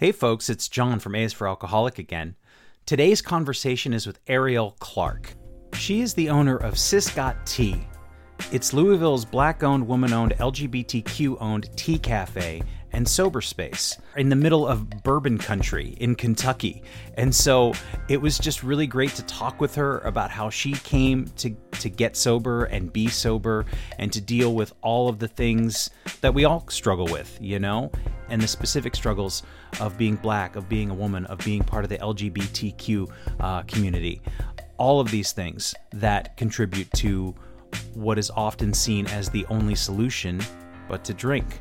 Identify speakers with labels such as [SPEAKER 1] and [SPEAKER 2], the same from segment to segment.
[SPEAKER 1] Hey folks, it's John from A is for Alcoholic again. Today's conversation is with Arielle Clark. She is the owner of Sis Got Tea. It's Louisville's black owned, woman owned, LGBTQ owned tea cafe and sober space in the middle of bourbon country in Kentucky. And so it was just really great to talk with her about how she came to, to get sober and be sober and to deal with all of the things that we all struggle with, you know, and the specific struggles of being black, of being a woman, of being part of the LGBTQ uh, community. All of these things that contribute to what is often seen as the only solution, but to drink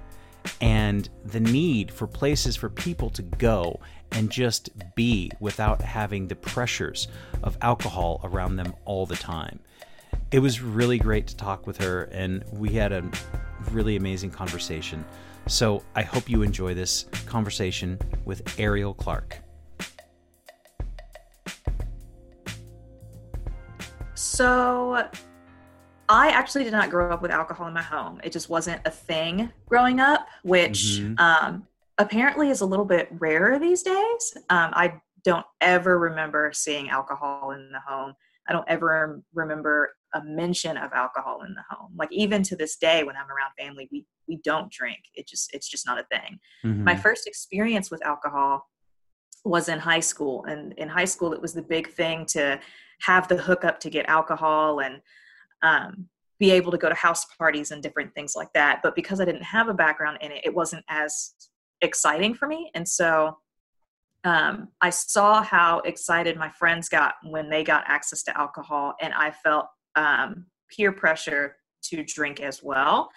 [SPEAKER 1] and the need for places for people to go and just be without having the pressures of alcohol around them all the time. It was really great to talk with her, and we had a really amazing conversation. So I hope you enjoy this conversation with Arielle Clark.
[SPEAKER 2] So I actually did not grow up with alcohol in my home. It just wasn't a thing growing up, which mm-hmm. um, apparently is a little bit rarer these days. Um, I don't ever remember seeing alcohol in the home. I don't ever remember a mention of alcohol in the home. Like even to this day, when I'm around family, we we don't drink. It just it's just not a thing. Mm-hmm. My first experience with alcohol was in high school, and in high school, it was the big thing to have the hookup to get alcohol and um, be able to go to house parties and different things like that. But because I didn't have a background in it, it wasn't as exciting for me. And so um, I saw how excited my friends got when they got access to alcohol, and I felt um, peer pressure to drink as well.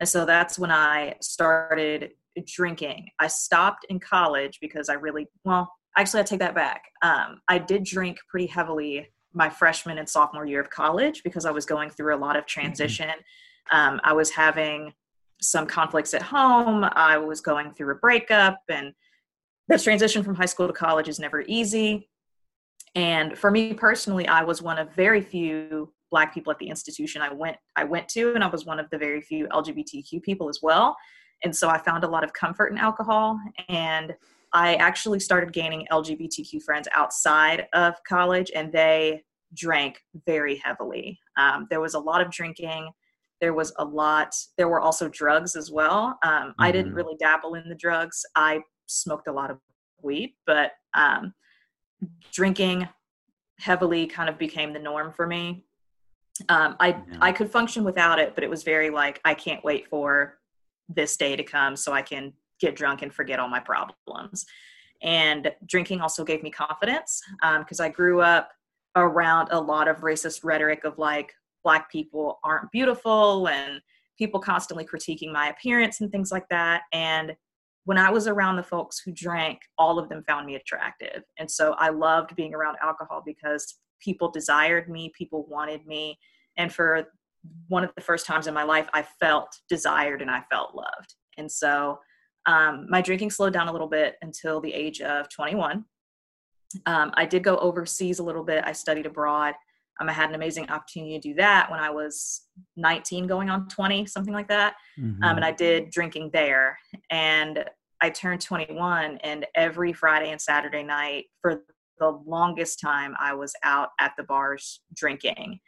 [SPEAKER 2] And so that's when I started drinking. I stopped in college because I really, well, actually, I take that back. Um, I did drink pretty heavily my freshman and sophomore year of college because I was going through a lot of mm-hmm. transition. Um, I was having some conflicts at home. I was going through a breakup, and the transition from high school to college is never easy. And for me personally, I was one of very few black people at the institution I went I went to, and I was one of the very few LGBTQ people as well. And so I found a lot of comfort in alcohol and I actually started gaining LGBTQ friends outside of college, and they drank very heavily. Um, there was a lot of drinking. There was a lot. There were also drugs as well. Um, mm-hmm. I didn't mm-hmm. really dabble in the drugs. I smoked a lot of weed, but um, drinking heavily kind of became the norm for me. Um, I. I could function without it, but it was very like I can't wait for this day to come so I can get drunk and forget all my problems. And drinking also gave me confidence because um, I grew up around a lot of racist rhetoric of like black people aren't beautiful and people constantly critiquing my appearance and things like that. And when I was around the folks who drank, all of them found me attractive. And so I loved being around alcohol because people desired me, people wanted me. And for one of the first times in my life, I felt desired and I felt loved. And so um, my drinking slowed down a little bit until the age of 21. Um, I did go overseas a little bit. I studied abroad. Um, I had an amazing opportunity to do that when I was 19, going on 20, something like that. Mm-hmm. Um, and I did drinking there. And I turned 21, and every Friday and Saturday night for the longest time, I was out at the bars drinking.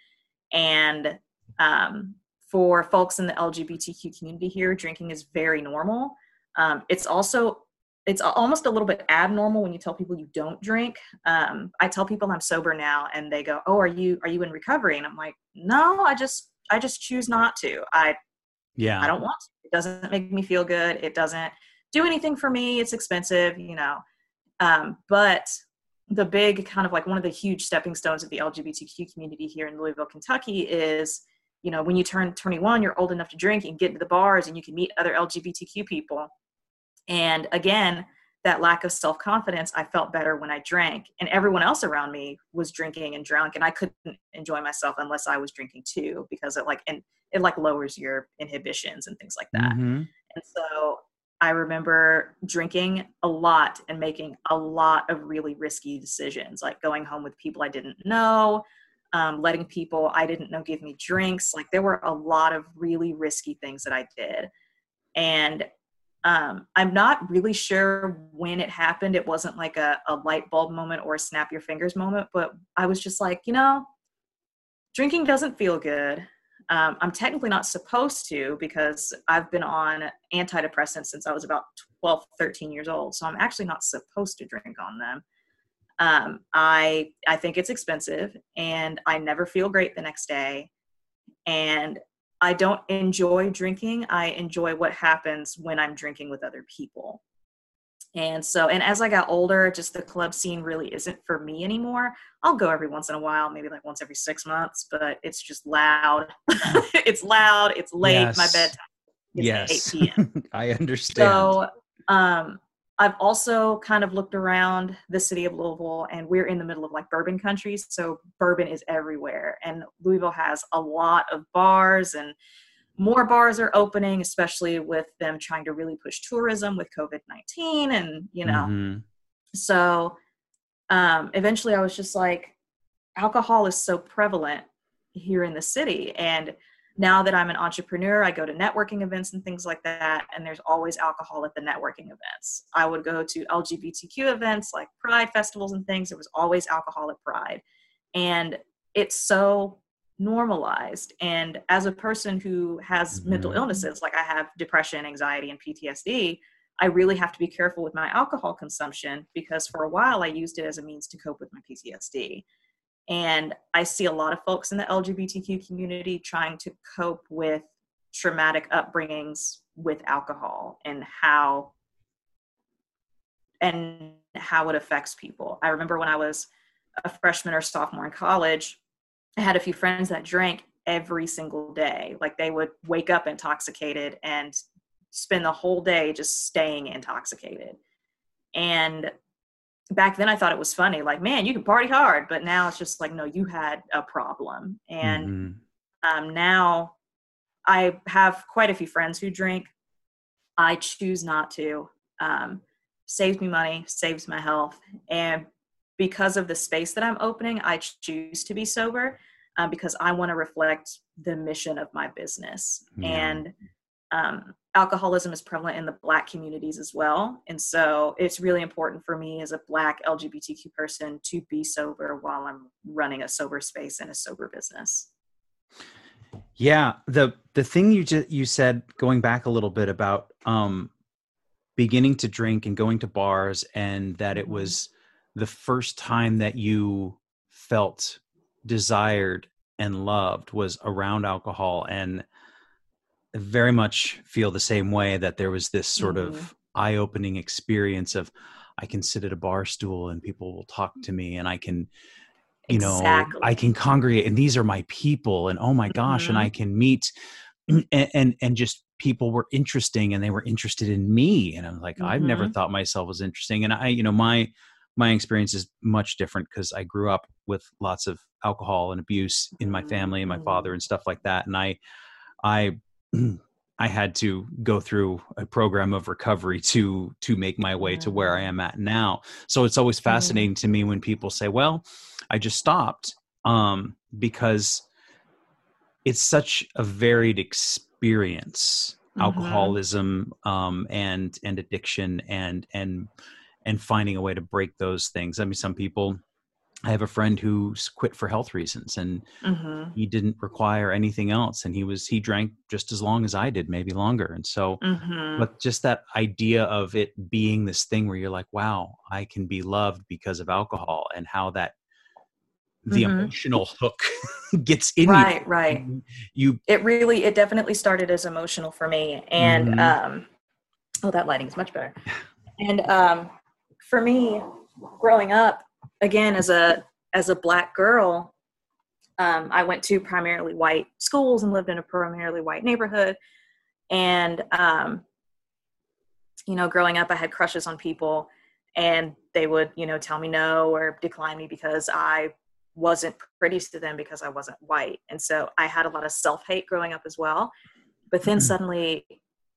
[SPEAKER 2] And um, for folks in the LGBTQ community here, drinking is very normal. Um, it's also it's almost a little bit abnormal when you tell people you don't drink. Um, I tell people I'm sober now, and they go, "Oh, are you are you in recovery?" And I'm like, "No, I just I just choose not to. I yeah, I don't want to. It doesn't make me feel good. It doesn't do anything for me. It's expensive, you know. Um, but the big kind of like one of the huge stepping stones of the LGBTQ community here in Louisville, Kentucky is you know when you turn 21 you're old enough to drink and get into the bars and you can meet other lgbtq people and again, that lack of self confidence, I felt better when I drank. And everyone else around me was drinking and drunk, and I couldn't enjoy myself unless I was drinking too, because it like and it like lowers your inhibitions and things like that. Mm-hmm. And so I remember drinking a lot and making a lot of really risky decisions, like going home with people I didn't know, um, letting people I didn't know give me drinks. Like there were a lot of really risky things that I did. And um, I'm not really sure when it happened. It wasn't like a, a light bulb moment or a snap your fingers moment, but I was just like, you know, drinking doesn't feel good. Um, I'm technically not supposed to because I've been on antidepressants since I was about 12, 13 years old. So I'm actually not supposed to drink on them. Um, I I think it's expensive, and I never feel great the next day. And I don't enjoy drinking. I enjoy what happens when I'm drinking with other people. And so, and as I got older, just the club scene really isn't for me anymore. I'll go every once in a while, maybe like once every six months, but it's just loud. it's loud. It's late. Yes. My bedtime.
[SPEAKER 1] yes. 8 p.m. I understand.
[SPEAKER 2] So, um, I've also kind of looked around the city of Louisville, and we're in the middle of like bourbon country, So bourbon is everywhere. And Louisville has a lot of bars, and more bars are opening, especially with them trying to really push tourism with COVID 19. And, you know, mm-hmm. so um, eventually I was just like, alcohol is so prevalent here in the city. And now that I'm an entrepreneur, I go to networking events and things like that, and there's always alcohol at the networking events. I would go to LGBTQ events like Pride festivals and things. There was always alcohol at Pride. And it's so normalized. And as a person who has mm-hmm. mental illnesses, like I have depression, anxiety, and PTSD, I really have to be careful with my alcohol consumption because for a while I used it as a means to cope with my PTSD. And I see a lot of folks in the LGBTQ community trying to cope with traumatic upbringings with alcohol and how and how it affects people. I remember when I was a freshman or sophomore in college, I had a few friends that drank every single day. Like they would wake up intoxicated and spend the whole day just staying intoxicated. And back then I thought it was funny, like, man, you can party hard, but now it's just like, no, you had a problem. And mm-hmm. um, now I have quite a few friends who drink. I choose not to. Um, saves me money, saves my health. And because of the space that I'm opening, I choose to be sober um, because I want to reflect the mission of my business. Yeah. And um, alcoholism is prevalent in the black communities as well and so it's really important for me as a black lgbtq person to be sober while i'm running a sober space and a sober business
[SPEAKER 1] yeah the the thing you just you said going back a little bit about um beginning to drink and going to bars and that it mm-hmm. was the first time that you felt desired and loved was around alcohol and very much feel the same way that there was this sort mm-hmm. of eye-opening experience of I can sit at a bar stool and people will talk to me and I can you exactly. know I can congregate and these are my people and oh my gosh mm-hmm. and I can meet and, and, and just people were interesting and they were interested in me and I'm like mm-hmm. I've never mm-hmm. thought myself was interesting and I you know my my experience is much different because I grew up with lots of alcohol and abuse in my family and my father mm-hmm. and stuff like that and I I I had to go through a program of recovery to to make my way to where I am at now. So it's always mm-hmm. fascinating to me when people say, "Well, I just stopped," um, because it's such a varied experience. Mm-hmm. Alcoholism um, and and addiction and and and finding a way to break those things. I mean, some people I have a friend who's quit for health reasons and mm-hmm. he didn't require anything else and he was he drank just as long as I did maybe longer and so mm-hmm. but just that idea of it being this thing where you're like wow I can be loved because of alcohol and how that the mm-hmm. emotional hook gets in
[SPEAKER 2] right,
[SPEAKER 1] you.
[SPEAKER 2] Right, You it really it definitely started as emotional for me and mm-hmm. um oh that lighting is much better. And um for me growing up again as a as a black girl um, i went to primarily white schools and lived in a primarily white neighborhood. And um, you know growing up i had crushes on people and they would you know tell me no or decline me because i wasn't pretty to them because i wasn't white. And so i had a lot of self-hate growing up as well. But then mm-hmm. suddenly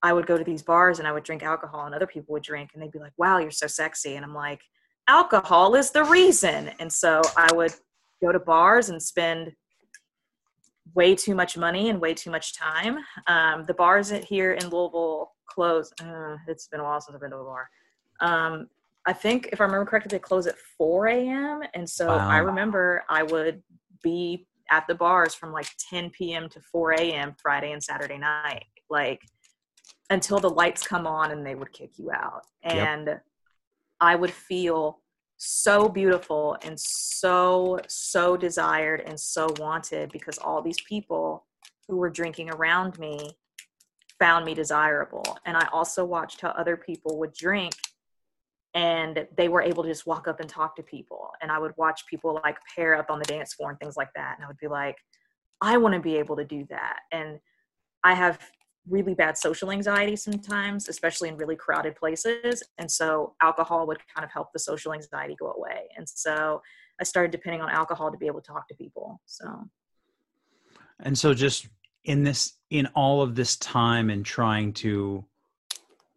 [SPEAKER 2] i would go to these bars and i would drink alcohol and other people would drink and they'd be like wow you're so sexy. And i'm like alcohol is the reason. And so I would go to bars and spend way too much money and way too much time. Um, the bars here in Louisville close. Uh, it's been a while since I've been to a bar. Um, I think if I remember correctly, they close at 4 a.m. And so wow. I remember I would be at the bars from like 10 p.m. to 4 a.m. Friday and Saturday night, like until the lights come on and they would kick you out. And yep. I would feel so beautiful and so, so desired and so wanted because all these people who were drinking around me found me desirable. And I also watched how other people would drink and they were able to just walk up and talk to people. And I would watch people like pair up on the dance floor and things like that. And I would be like, I want to be able to do that. And I have really bad social anxiety sometimes, especially in really crowded places. And so alcohol would kind of help the social anxiety go away. And so I started depending on alcohol to be able to talk to people. So,
[SPEAKER 1] and so just in this, in all of this time and trying to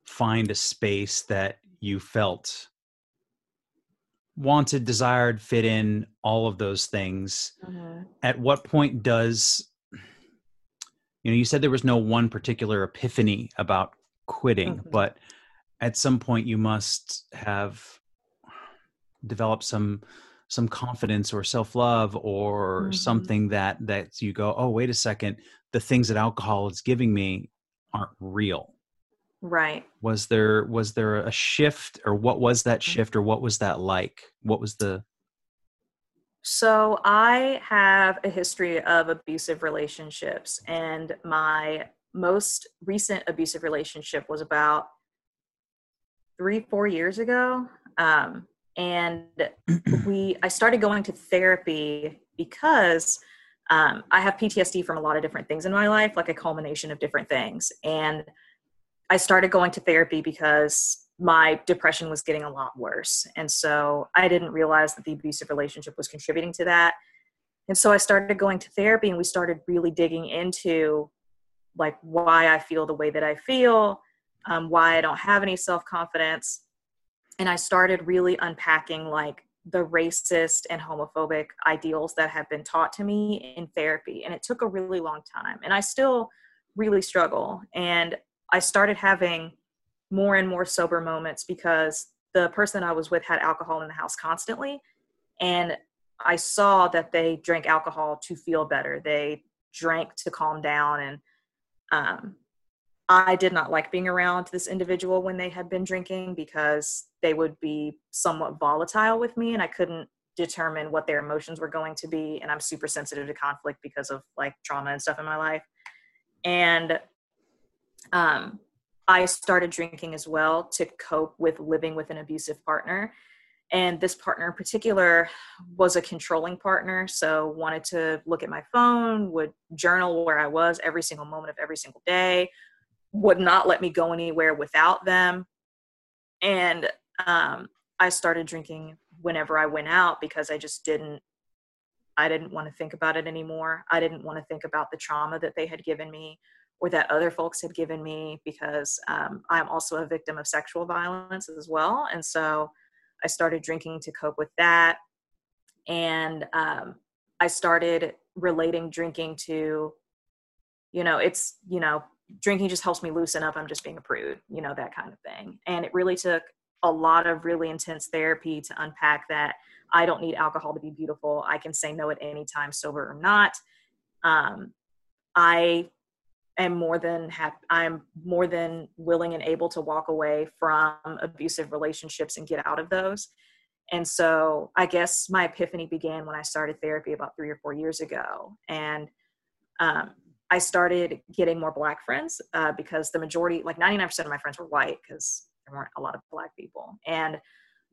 [SPEAKER 1] find a space that you felt wanted, desired, fit in, all of those things. Mm-hmm. At what point does you know you said there was no one particular epiphany about quitting mm-hmm. but at some point you must have developed some some confidence or self-love or mm-hmm. something that that you go oh wait a second the things that alcohol is giving me aren't real
[SPEAKER 2] right
[SPEAKER 1] was there was there a shift or what was that mm-hmm. shift or what was that like what was the
[SPEAKER 2] so I have a history of abusive relationships, and my most recent abusive relationship was about three, four years ago. Um, and we, I started going to therapy because um, I have PTSD from a lot of different things in my life, like a culmination of different things. And I started going to therapy because my depression was getting a lot worse. And so I didn't realize that the abusive relationship was contributing to that. And so I started going to therapy and we started really digging into like why I feel the way that I feel, um, why I don't have any self confidence. And I started really unpacking like the racist and homophobic ideals that have been taught to me in therapy. And it took a really long time. And I still really struggle. And I started having more and more sober moments because the person I was with had alcohol in the house constantly. And I saw that they drank alcohol to feel better. They drank to calm down. And um, I did not like being around this individual when they had been drinking because they would be somewhat volatile with me and I couldn't determine what their emotions were going to be. And I'm super sensitive to conflict because of like trauma and stuff in my life. And um, I started drinking as well to cope with living with an abusive partner. And this partner in particular was a controlling partner. So, wanted to look at my phone, would journal where I was every single moment of every single day, would not let me go anywhere without them. And um, I started drinking whenever I went out because I just didn't I didn't want to think about it anymore. I didn't want to think about the trauma that they had given me or that other folks had given me because um, I'm also a victim of sexual violence as well. And so I started drinking to cope with that. And um, I started relating drinking to, you know, it's, you know, drinking just helps me loosen up. I'm just being a prude, you know, that kind of thing. And it really took a lot of really intense therapy to unpack that I don't need alcohol to be beautiful. I can say no at any time, sober or not. Um, I am more than happy i'm more than willing and able to walk away from abusive relationships and get out of those. And so i guess my epiphany began when i started therapy about three or four years ago. And um, i started getting more black friends uh, because the majority like 99% of my friends were white because there weren't a lot of black people. And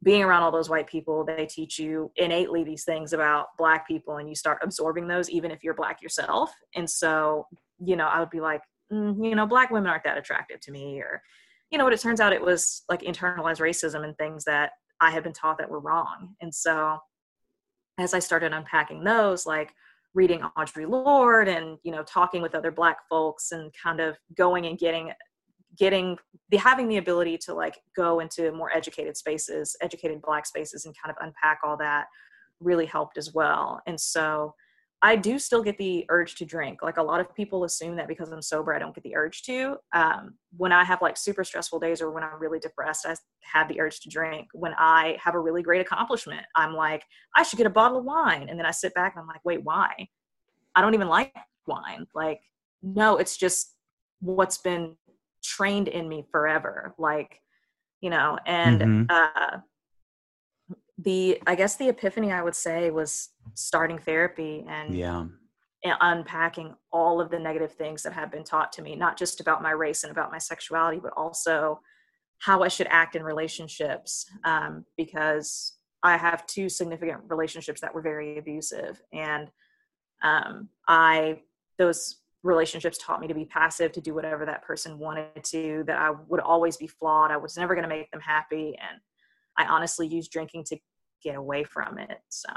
[SPEAKER 2] being around all those white people they teach you innately these things about black people and you start absorbing those even if you're black yourself. And so you know, I would be like, mm, you know, black women aren't that attractive to me, or, you know, what it turns out it was like internalized racism and things that I had been taught that were wrong. And so as I started unpacking those, like reading Audre Lorde and, you know, talking with other black folks and kind of going and getting getting the having the ability to like go into more educated spaces educated black spaces and kind of unpack all that really helped as well and so I do still get the urge to drink. Like a lot of people assume that because I'm sober, I don't get the urge to. Um, when I have like super stressful days or when I'm really depressed, I have the urge to drink. When I have a really great accomplishment, I'm like, I should get a bottle of wine. And then I sit back and I'm like, wait, why? I don't even like wine. Like, no, it's just what's been trained in me forever. Like, you know, and mm-hmm. uh, the I guess the epiphany I would say was starting therapy and
[SPEAKER 1] yeah.
[SPEAKER 2] and unpacking all of the negative things that have been taught to me, not just about my race and about my sexuality, but also how I should act in relationships. Um, because I have two significant relationships that were very abusive, and um, I those relationships taught me to be passive, to do whatever that person wanted to, that I would always be flawed, I was never going to make them happy, and I honestly used drinking to get away from it. So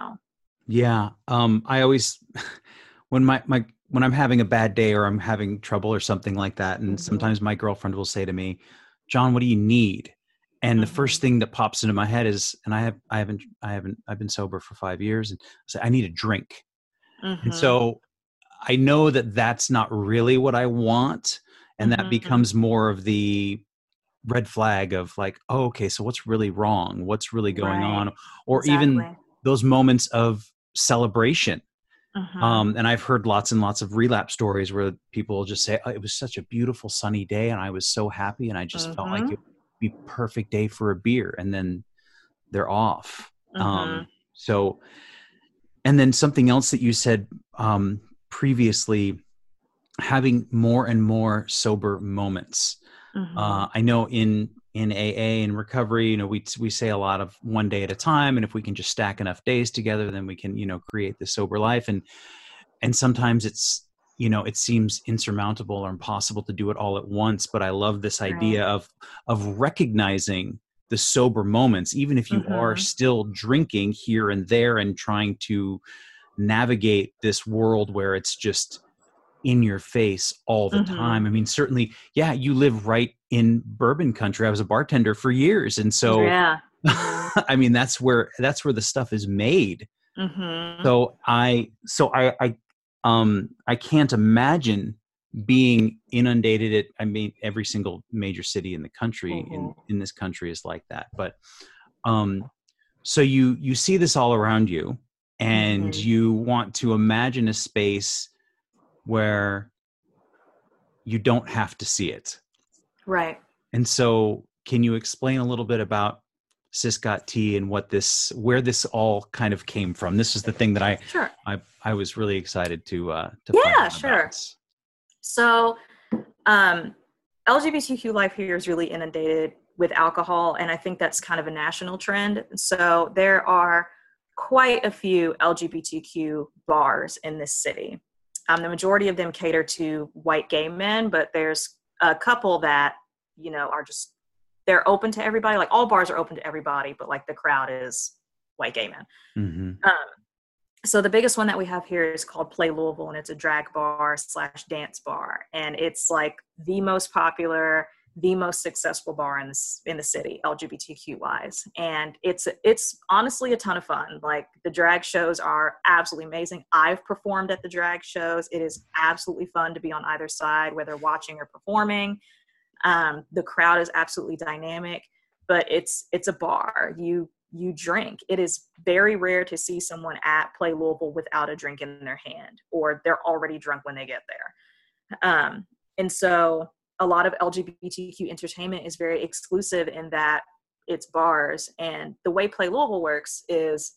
[SPEAKER 1] yeah, um, I always when my my when I'm having a bad day or I'm having trouble or something like that, and mm-hmm. sometimes my girlfriend will say to me, "John, what do you need?" And mm-hmm. the first mm-hmm. thing that pops into my head is, and I have I haven't I haven't I've been sober for five years, and I say I need a drink. Mm-hmm. And so I know that that's not really what I want, and that mm-hmm, becomes more of the red flag of like oh okay so what's really wrong what's really going right. on or exactly. even those moments of celebration uh-huh. um, and i've heard lots and lots of relapse stories where people just say oh, it was such a beautiful sunny day and i was so happy and i just uh-huh. felt like mm-hmm. it would be perfect day for a beer and then they're off uh-huh. um, so and then something else that you said um, previously having more and more sober moments Mm-hmm. Uh, I know in in AA and recovery, you know, we we say a lot of one day at a time, and if we can just stack enough days together, then we can you know create the sober life. And and sometimes it's you know it seems insurmountable or impossible to do it all at once. But I love this idea right. of of recognizing the sober moments, even if you mm-hmm. are still drinking here and there and trying to navigate this world where it's just in your face all the mm-hmm. time. I mean, certainly, yeah, you live right in bourbon country. I was a bartender for years, and so
[SPEAKER 2] yeah.
[SPEAKER 1] I mean, that's where that's where the stuff is made. Mm-hmm. So I, so I, I, um, I can't imagine being inundated at i mean every single major city in the country mm-hmm. in in this country is like that but um so you you see this all around you and mm-hmm. you want to imagine a space where you don't have to see it.
[SPEAKER 2] Right.
[SPEAKER 1] And so, can you explain a little bit about Sis Got Tea and what this, where this all kind of came from? This is the thing that I,
[SPEAKER 2] sure.
[SPEAKER 1] I, I was really excited to, uh, to
[SPEAKER 2] yeah, sure. About. So, um, LGBTQ life here is really inundated with alcohol, and I think that's kind of a national trend. So there are quite a few LGBTQ bars in this city. Um, the majority of them cater to white gay men, but there's a couple that you know are just they're open to everybody. Like all bars are open to everybody, but like the crowd is white gay men. Mm-hmm. Um, so the biggest one that we have here is called Play Louisville, and it's a drag bar slash dance bar, and it's like the most popular the most successful bar in this in the city lgbtq wise and it's it's honestly a ton of fun. Like the drag shows are absolutely amazing. I've performed at the drag shows. It is absolutely fun to be on either side whether watching or performing. Um, the crowd is absolutely dynamic but it's it's a bar. You you drink. It is very rare to see someone at play louisville without a drink in their hand or they're already drunk when they get there. Um, and so a lot of LGBTQ entertainment is very exclusive in that it's bars. And the way Play Louisville works is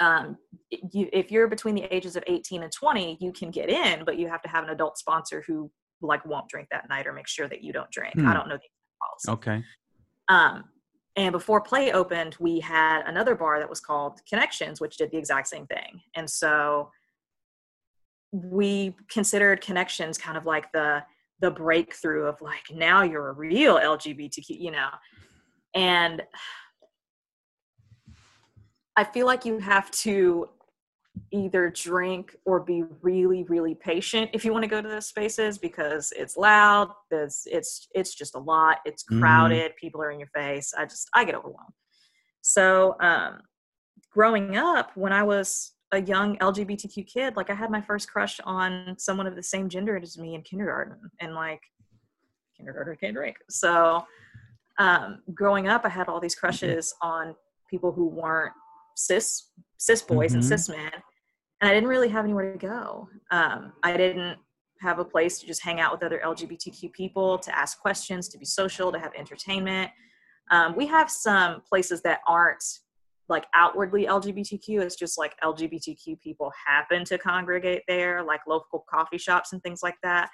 [SPEAKER 2] um, you, if you're between the ages of 18 and 20, you can get in, but you have to have an adult sponsor who like won't drink that night or make sure that you don't drink. Hmm. I don't know the
[SPEAKER 1] policy. Okay.
[SPEAKER 2] Um, and before Play opened, we had another bar that was called Connections, which did the exact same thing. And so we considered Connections kind of like the the breakthrough of like now you're a real lgbtq you know and i feel like you have to either drink or be really really patient if you want to go to those spaces because it's loud there's it's it's just a lot it's mm-hmm. crowded mm-hmm. people are in your face i just i get overwhelmed so um growing up when i was a young LGBTQ kid, like I had my first crush on someone of the same gender as me in kindergarten, and like kindergarten can't drink. So um, growing up, I had all these crushes on people who weren't cis cis boys mm-hmm. and cis men, and I didn't really have anywhere to go. Um, I didn't have a place to just hang out with other LGBTQ people, to ask questions, to be social, to have entertainment. Um, we have some places that aren't like outwardly LGBTQ. It's just like LGBTQ people happen to congregate there, like local coffee shops and things like that.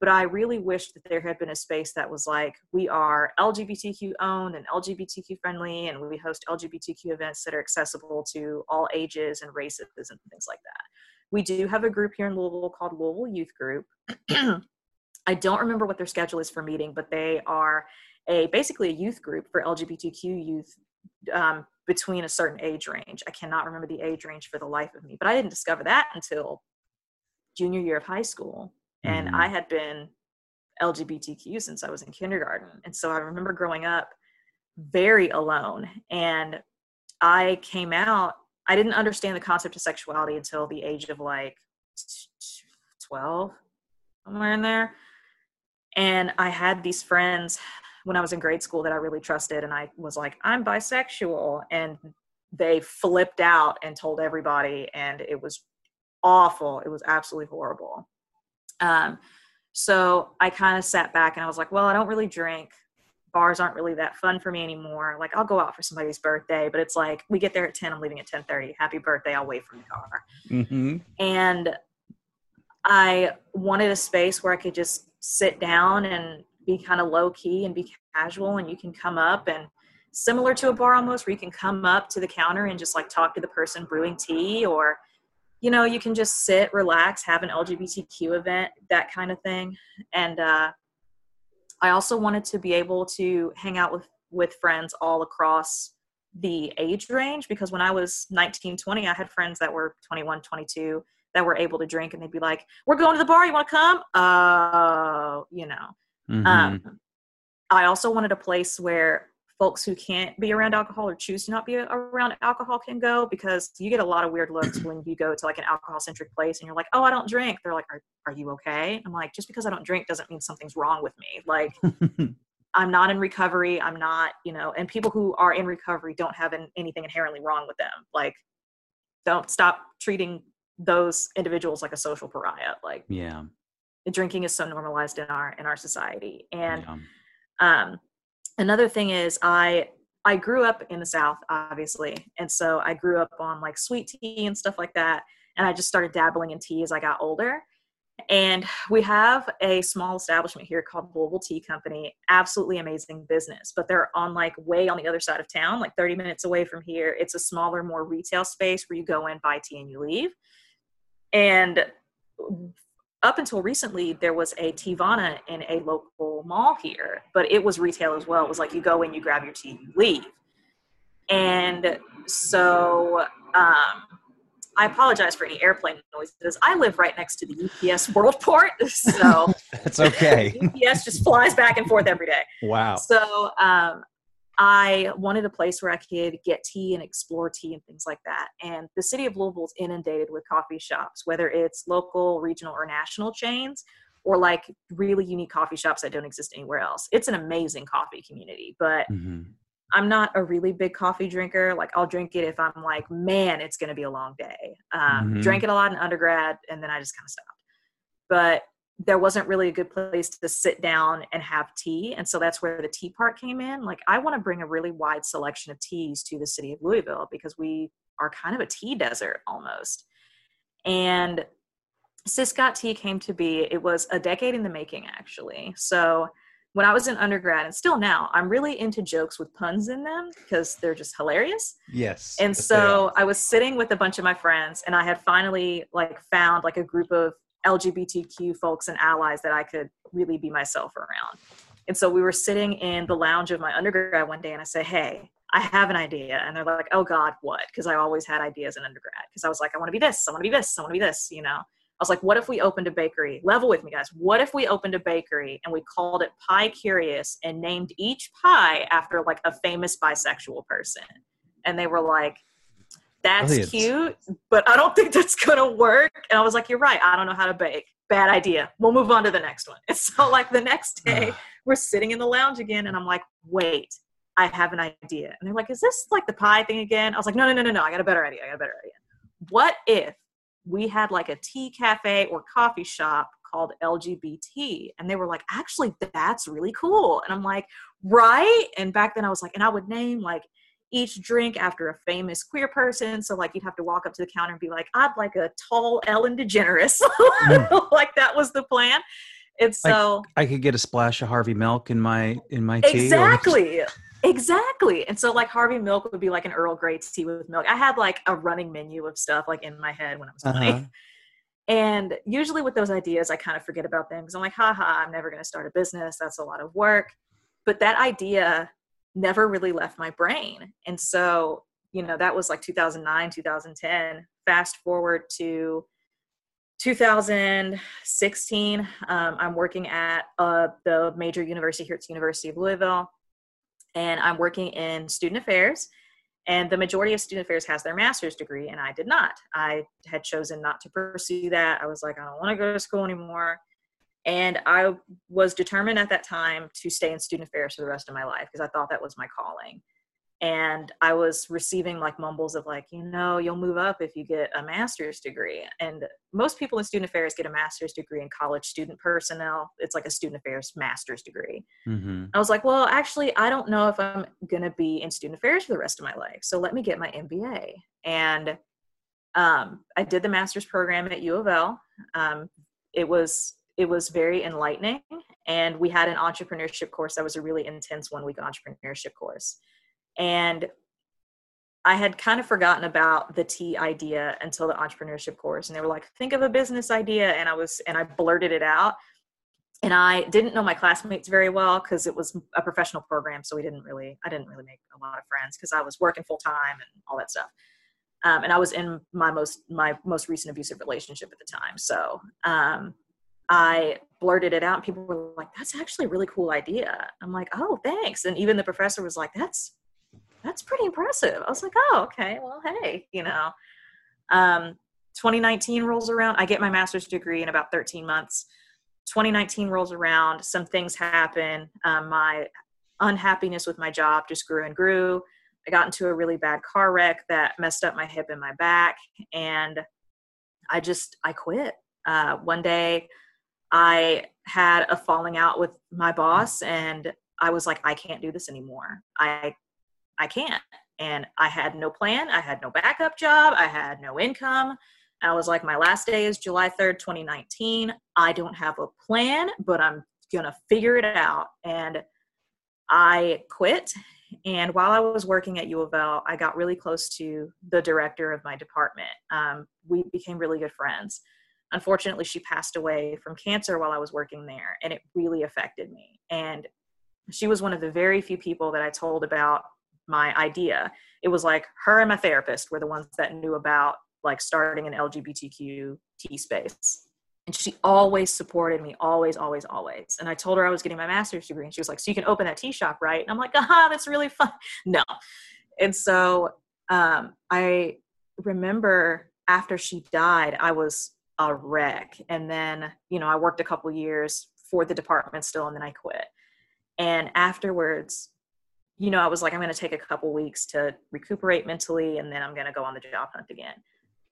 [SPEAKER 2] But I really wish that there had been a space that was like, we are LGBTQ owned and LGBTQ friendly, and we host LGBTQ events that are accessible to all ages and races and things like that. We do have a group here in Louisville called Louisville Youth Group. I don't remember what their schedule is for meeting, but they are a basically a youth group for LGBTQ youth um, between a certain age range. I cannot remember the age range for the life of me, but I didn't discover that until junior year of high school. And mm-hmm. I had been LGBTQ since I was in kindergarten. And so I remember growing up very alone. And I came out, I didn't understand the concept of sexuality until the age of like 12, somewhere in there. And I had these friends when I was in grade school that I really trusted, and I was like, I'm bisexual. And they flipped out and told everybody, and it was awful. It was absolutely horrible. Um, so I kind of sat back and I was like, well, I don't really drink. Bars aren't really that fun for me anymore. Like I'll go out for somebody's birthday, but it's like we get there at 10, I'm leaving at 10:30. Happy birthday, I'll wait from the car. Mm-hmm. And I wanted a space where I could just sit down and be kind of low key and be casual and you can come up and similar to a bar almost where you can come up to the counter and just like talk to the person brewing tea or you know you can just sit relax have an lgbtq event that kind of thing. And uh, i also wanted to be able to hang out with with friends all across the age range because when i was 19 20 i had friends that were 21 22 that were able to drink and they'd be like we're going to the bar you want to come? Uh you know Mm-hmm. Um, I also wanted a place where folks who can't be around alcohol or choose to not be around alcohol can go because you get a lot of weird looks when you go to like an alcohol centric place and you're like, oh, I don't drink. They're like, are, are you okay? I'm like, just because I don't drink doesn't mean something's wrong with me. Like, I'm not in recovery. I'm not, you know, and people who are in recovery don't have an, anything inherently wrong with them. Like, don't stop treating those individuals like a social pariah. Like,
[SPEAKER 1] yeah
[SPEAKER 2] drinking is so normalized in our in our society and yeah. um, another thing is i i grew up in the south obviously and so i grew up on like sweet tea and stuff like that and i just started dabbling in tea as i got older and we have a small establishment here called Louisville Tea Company. Absolutely amazing business, but they're on like way on the other side of town, like 30 minutes away from here. It's a smaller, more retail space where you go in, buy tea, and you leave. And up until recently, there was a Teavana in a local mall here, but it was retail as well. It was like you go in, you grab your tea, you leave. And so um, I apologize for any airplane noises. I live right next to the UPS Worldport, so
[SPEAKER 1] that's okay.
[SPEAKER 2] UPS just flies back and forth every day.
[SPEAKER 1] Wow.
[SPEAKER 2] So um, I wanted a place where I could get tea and explore tea and things like that. And the city of Louisville is inundated with coffee shops, whether it's local, regional, or national chains, or like really unique coffee shops that don't exist anywhere else. It's an amazing coffee community, but mm-hmm. I'm not a really big coffee drinker. Like I'll drink it if I'm like, man, it's going to be a long day. Um, mm-hmm. Drank it a lot in undergrad, and then I just kind of stopped. But there wasn't really a good place to sit down and have tea. And so that's where the tea part came in. Like, I want to bring a really wide selection of teas to the city of Louisville because we are kind of a tea desert almost. And Sis Tea came to be, it was a decade in the making, actually. So when I was in undergrad and still now, I'm really into jokes with puns in them because they're just hilarious.
[SPEAKER 1] Yes.
[SPEAKER 2] And so I was sitting with a bunch of my friends and I had finally like found like a group of LGBTQ folks and allies that I could really be myself around. And so we were sitting in the lounge of my undergrad one day and I said, Hey, I have an idea. And they're like, Oh God, what? Because I always had ideas in undergrad. Because I was like, I want to be this, I want to be this, I want to be this, you know. I was like, what if we opened a bakery? Level with me, guys. What if we opened a bakery and we called it Pie Curious and named each pie after like a famous bisexual person? And they were like, That's cute, but I don't think that's to work. And I was like, You're right. I don't know how to bake. Bad idea. We'll move on to the next one. And so, like, the next day, we're sitting in the lounge again, and I'm like, Wait, I have an idea. And they're like, Is this like the pie thing again? I was like, No, no, no, no, no. I got a better idea. I got a better idea. What if we had like a tea cafe or coffee shop called LGBT. And they were like, actually, that's really cool. And I'm like, right? And back then I was like, and I would name like each drink after a famous queer person. So like you'd have to walk up to the counter and be like, I'd like a tall Ellen DeGeneres. Mm. like that was the plan. And so
[SPEAKER 1] I, I, could get a splash of Harvey milk in my in my tea.
[SPEAKER 2] Exactly. Exactly. And so like Harvey milk would be like an Earl Grey tea with milk. I had like a running menu of stuff like in my head when I was uh-huh. And usually with those ideas, I kind of forget about them because I'm like, haha, I'm never going to start a business. That's a lot of work. But that idea never really left my brain. And so, you know, that was like 2009, 2010. Fast forward to 2016, um, I'm working at uh, the major university here at the University of Louisville, and I'm working in student affairs. And the majority of student affairs has their master's degree, and I did not. I had chosen not to pursue that. I was like, I don't want to go to school anymore. And I was determined at that time to stay in student affairs for the rest of my life because I thought that was my calling. And i was receiving like mumbles of like you know you'll move up if you get a master's degree. And most people in student affairs get a master's degree in college student personnel. It's like a student affairs master's degree. Mm-hmm. i was like well actually i don't know if i'm going to be in student affairs for the rest of my life so let me get my mba and um, i did the master's program at u of l. Um, it was it was very enlightening and we had an entrepreneurship course that was a really intense one week entrepreneurship course and I had kind of forgotten about the tea idea until the entrepreneurship course. And they were like, think of a business idea. And I was, and I blurted it out. And I didn't know my classmates very well because it was a professional program. So we didn't really, I didn't really make a lot of friends because I was working full time and all that stuff. Um, and I was in my most, my most recent abusive relationship at the time. So um, I blurted it out and people were like, that's actually a really cool idea. I'm like, oh, thanks. And even the professor was like, that's that's pretty impressive. I was like, oh, okay, well, hey, you know. Um, 2019 rolls around. I get my master's degree in about 13 months. 2019 rolls around. Some things happen. Um, my unhappiness with my job just grew and grew. I got into a really bad car wreck that messed up my hip and my back, and I just I quit. Uh, one day, I had a falling out with my boss, and I was like, I can't do this anymore. I I can't. And I had no plan. I had no backup job. I had no income. I was like, my last day is July 3rd, 2019. I don't have a plan, but I'm going to figure it out. And I quit. And while I was working at U of L, I got really close to the director of my department. Um, we became really good friends. Unfortunately, she passed away from cancer while I was working there, and it really affected me. And she was one of the very few people that I told about my idea. It was like her and my therapist were the ones that knew about like starting an LGBTQ T space. And she always supported me, always, always, always. And I told her I was getting my master's degree, and she was like, "So you can open that tea shop, right?" And I'm like, "Ah, that's really fun." No, and so um, I remember after she died, I was a wreck. And then, you know, I worked a couple years for the department still, and then I quit. And afterwards, you know, I was like, I'm going to take a couple weeks to recuperate mentally and then I'm going to go on the job hunt again.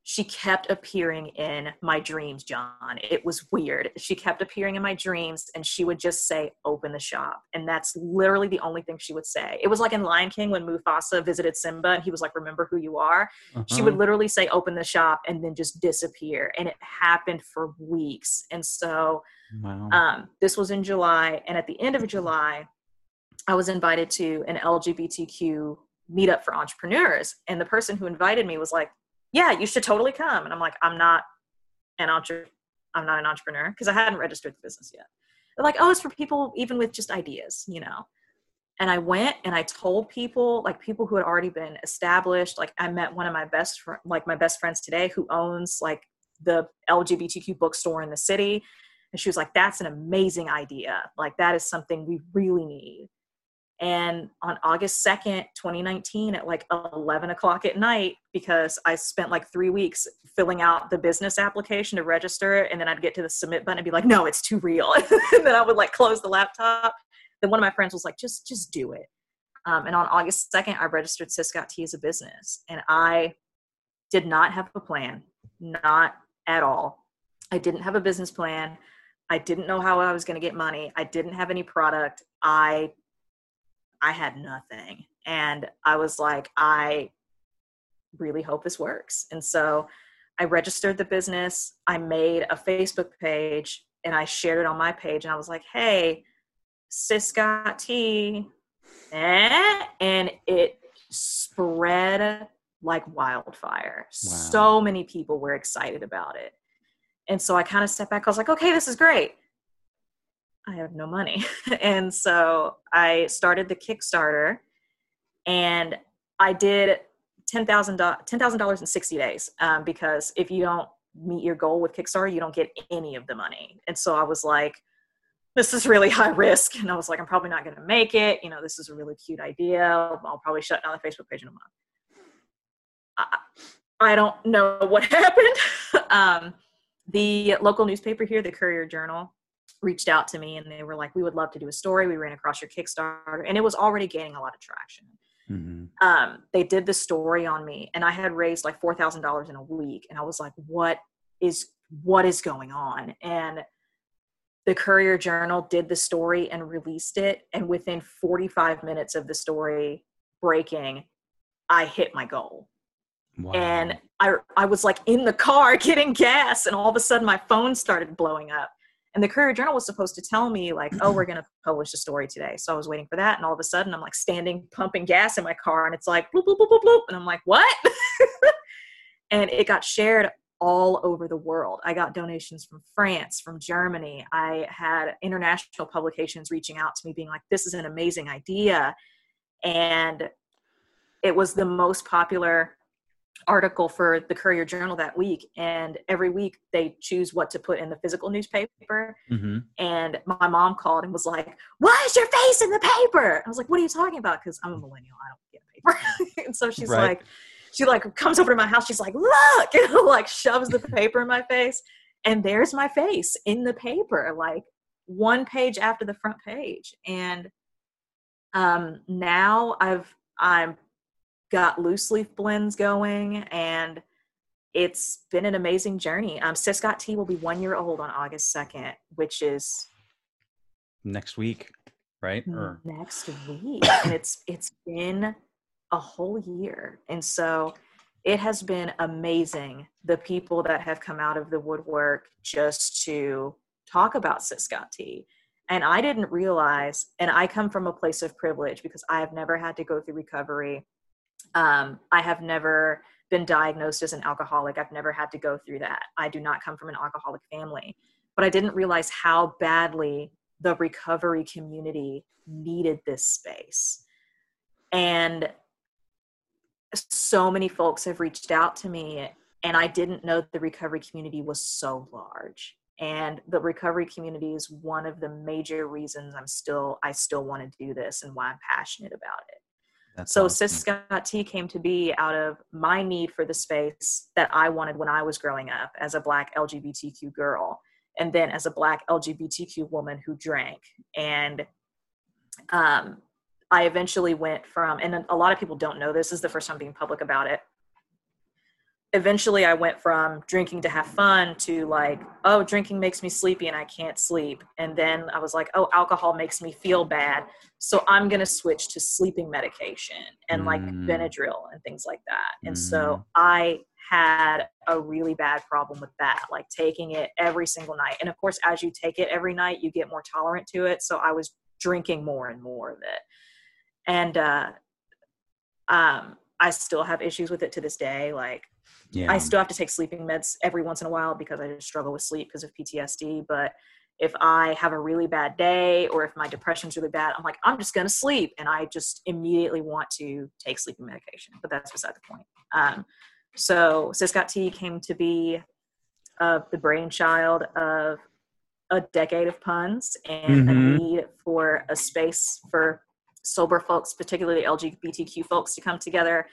[SPEAKER 2] She kept appearing in my dreams, John. It was weird. She kept appearing in my dreams and she would just say, Open the shop. And that's literally the only thing she would say. It was like in Lion King when Mufasa visited Simba and he was like, Remember who you are? Uh-huh. She would literally say, Open the shop and then just disappear. And it happened for weeks. And so wow. um, this was in July. And at the end of July, I was invited to an LGBTQ meetup for entrepreneurs. And the person who invited me was like, Yeah, you should totally come. And I'm like, I'm not an entre- I'm not an entrepreneur because I hadn't registered the business yet. They're like, oh, it's for people even with just ideas, you know. And I went and I told people, like people who had already been established. Like I met one of my best, fr- like my best friends today, who owns like the LGBTQ bookstore in the city. And she was like, that's an amazing idea. Like that is something we really need And on August 2nd, 2019, at like 11 o'clock at night, because I spent like three weeks filling out the business application to register, it, and then I'd get to the submit button and be like, no, it's too real. and then I would like close the laptop. Then one of my friends was like, just, just do it. Um, and on August 2nd, I registered Sis Got Tea as a business. And I did not have a plan, not at all. I didn't have a business plan. I didn't know how I was going to get money. I didn't have any product. I I had nothing. And I was like, I really hope this works. And so I registered the business. I made a Facebook page and I shared it on my page. And I was like, hey, sis got tea. Eh? And it spread like wildfire. Wow. So many people were excited about it. And so I kind of stepped back. I was like, okay, this is great. I have no money. and so I started the Kickstarter and I did $10,000 $10, in 60 days um, because if you don't meet your goal with Kickstarter, you don't get any of the money. And so I was like, this is really high risk. And I was like, I'm probably not going to make it. You know, this is a really cute idea. I'll probably shut down the Facebook page in a month. I, I don't know what happened. um, the local newspaper here, the Courier Journal, reached out to me and they were like, "We would love to do a story. We ran across your Kickstarter, and it was already gaining a lot of traction." Mm-hmm. Um, they did the story on me, and I had raised like four thousand dollars in a week, and I was like, "What is what is going on?" And the Courier Journal did the story and released it, and within forty five minutes of the story breaking, I hit my goal. Wow. And I I was like in the car getting gas, and all of a sudden my phone started blowing up and the Courier Journal was supposed to tell me, like, oh, we're going to publish a story today. So I was waiting for that. And all of a sudden, I'm like standing pumping gas in my car, and it's like, bloop, bloop, bloop, bloop, bloop. And I'm like, what? and it got shared all over the world. I got donations from France, from Germany. I had international publications reaching out to me, being like, this is an amazing idea. And it was the most popular article for the Courier Journal that week, and every week they choose what to put in the physical newspaper. Mm-hmm. And my mom called and was like, "Why is your face in the paper?" I was like, "What are you talking about?" Because I'm a millennial, I don't get paper. and so she's right. like, she like comes over to my house. She's like, "Look!" and like shoves the paper in my face, and there's my face in the paper, like one page after the front page. And um, now I've I'm got loose leaf blends going and it's been an amazing journey. Um, Sis Tea will be one year old on August 2nd, which is
[SPEAKER 1] next week, right?
[SPEAKER 2] Or next week. and it's it's been a whole year. And so it has been amazing the people that have come out of the woodwork just to talk about Sis Tea. And I didn't realize, and I come from a place of privilege because I have never had to go through recovery um, I have never been diagnosed as an alcoholic. I've never had to go through that. I do not come from an alcoholic family. But I didn't realize how badly the recovery community needed this space. And so many folks have reached out to me, and I didn't know the recovery community was so large. And the recovery community is one of the major reasons I'm still I still want to do this and why I'm passionate about it. That's so awesome. Got Tea came to be out of my need for the space that I wanted when I was growing up as a black LGBTQ girl and then as a black LGBTQ woman who drank. And um, I eventually went from, and a lot of people don't know this, this is the first time being public about it eventually I went from drinking to have fun to like, oh, drinking makes me sleepy and I can't sleep. And then I was like, oh, alcohol makes me feel bad. So I'm going to switch to sleeping medication and like mm. Benadryl and things like that. And mm. so I had a really bad problem with that, like taking it every single night. And of course, as you take it every night, you get more tolerant to it. So I was drinking more and more of it. And, uh, um, I still have issues with it to this day. Like yeah. I still have to take sleeping meds every once in a while because I just struggle with sleep because of PTSD. But if I have a really bad day or if my depression's really bad, I'm like, I'm just going to sleep. And I just immediately want to take sleeping medication. But that's beside the point. Um, so Sis Got Tea came to be of the brainchild of a decade of puns and mm-hmm. a need for a space for sober folks, particularly LGBTQ folks, to come together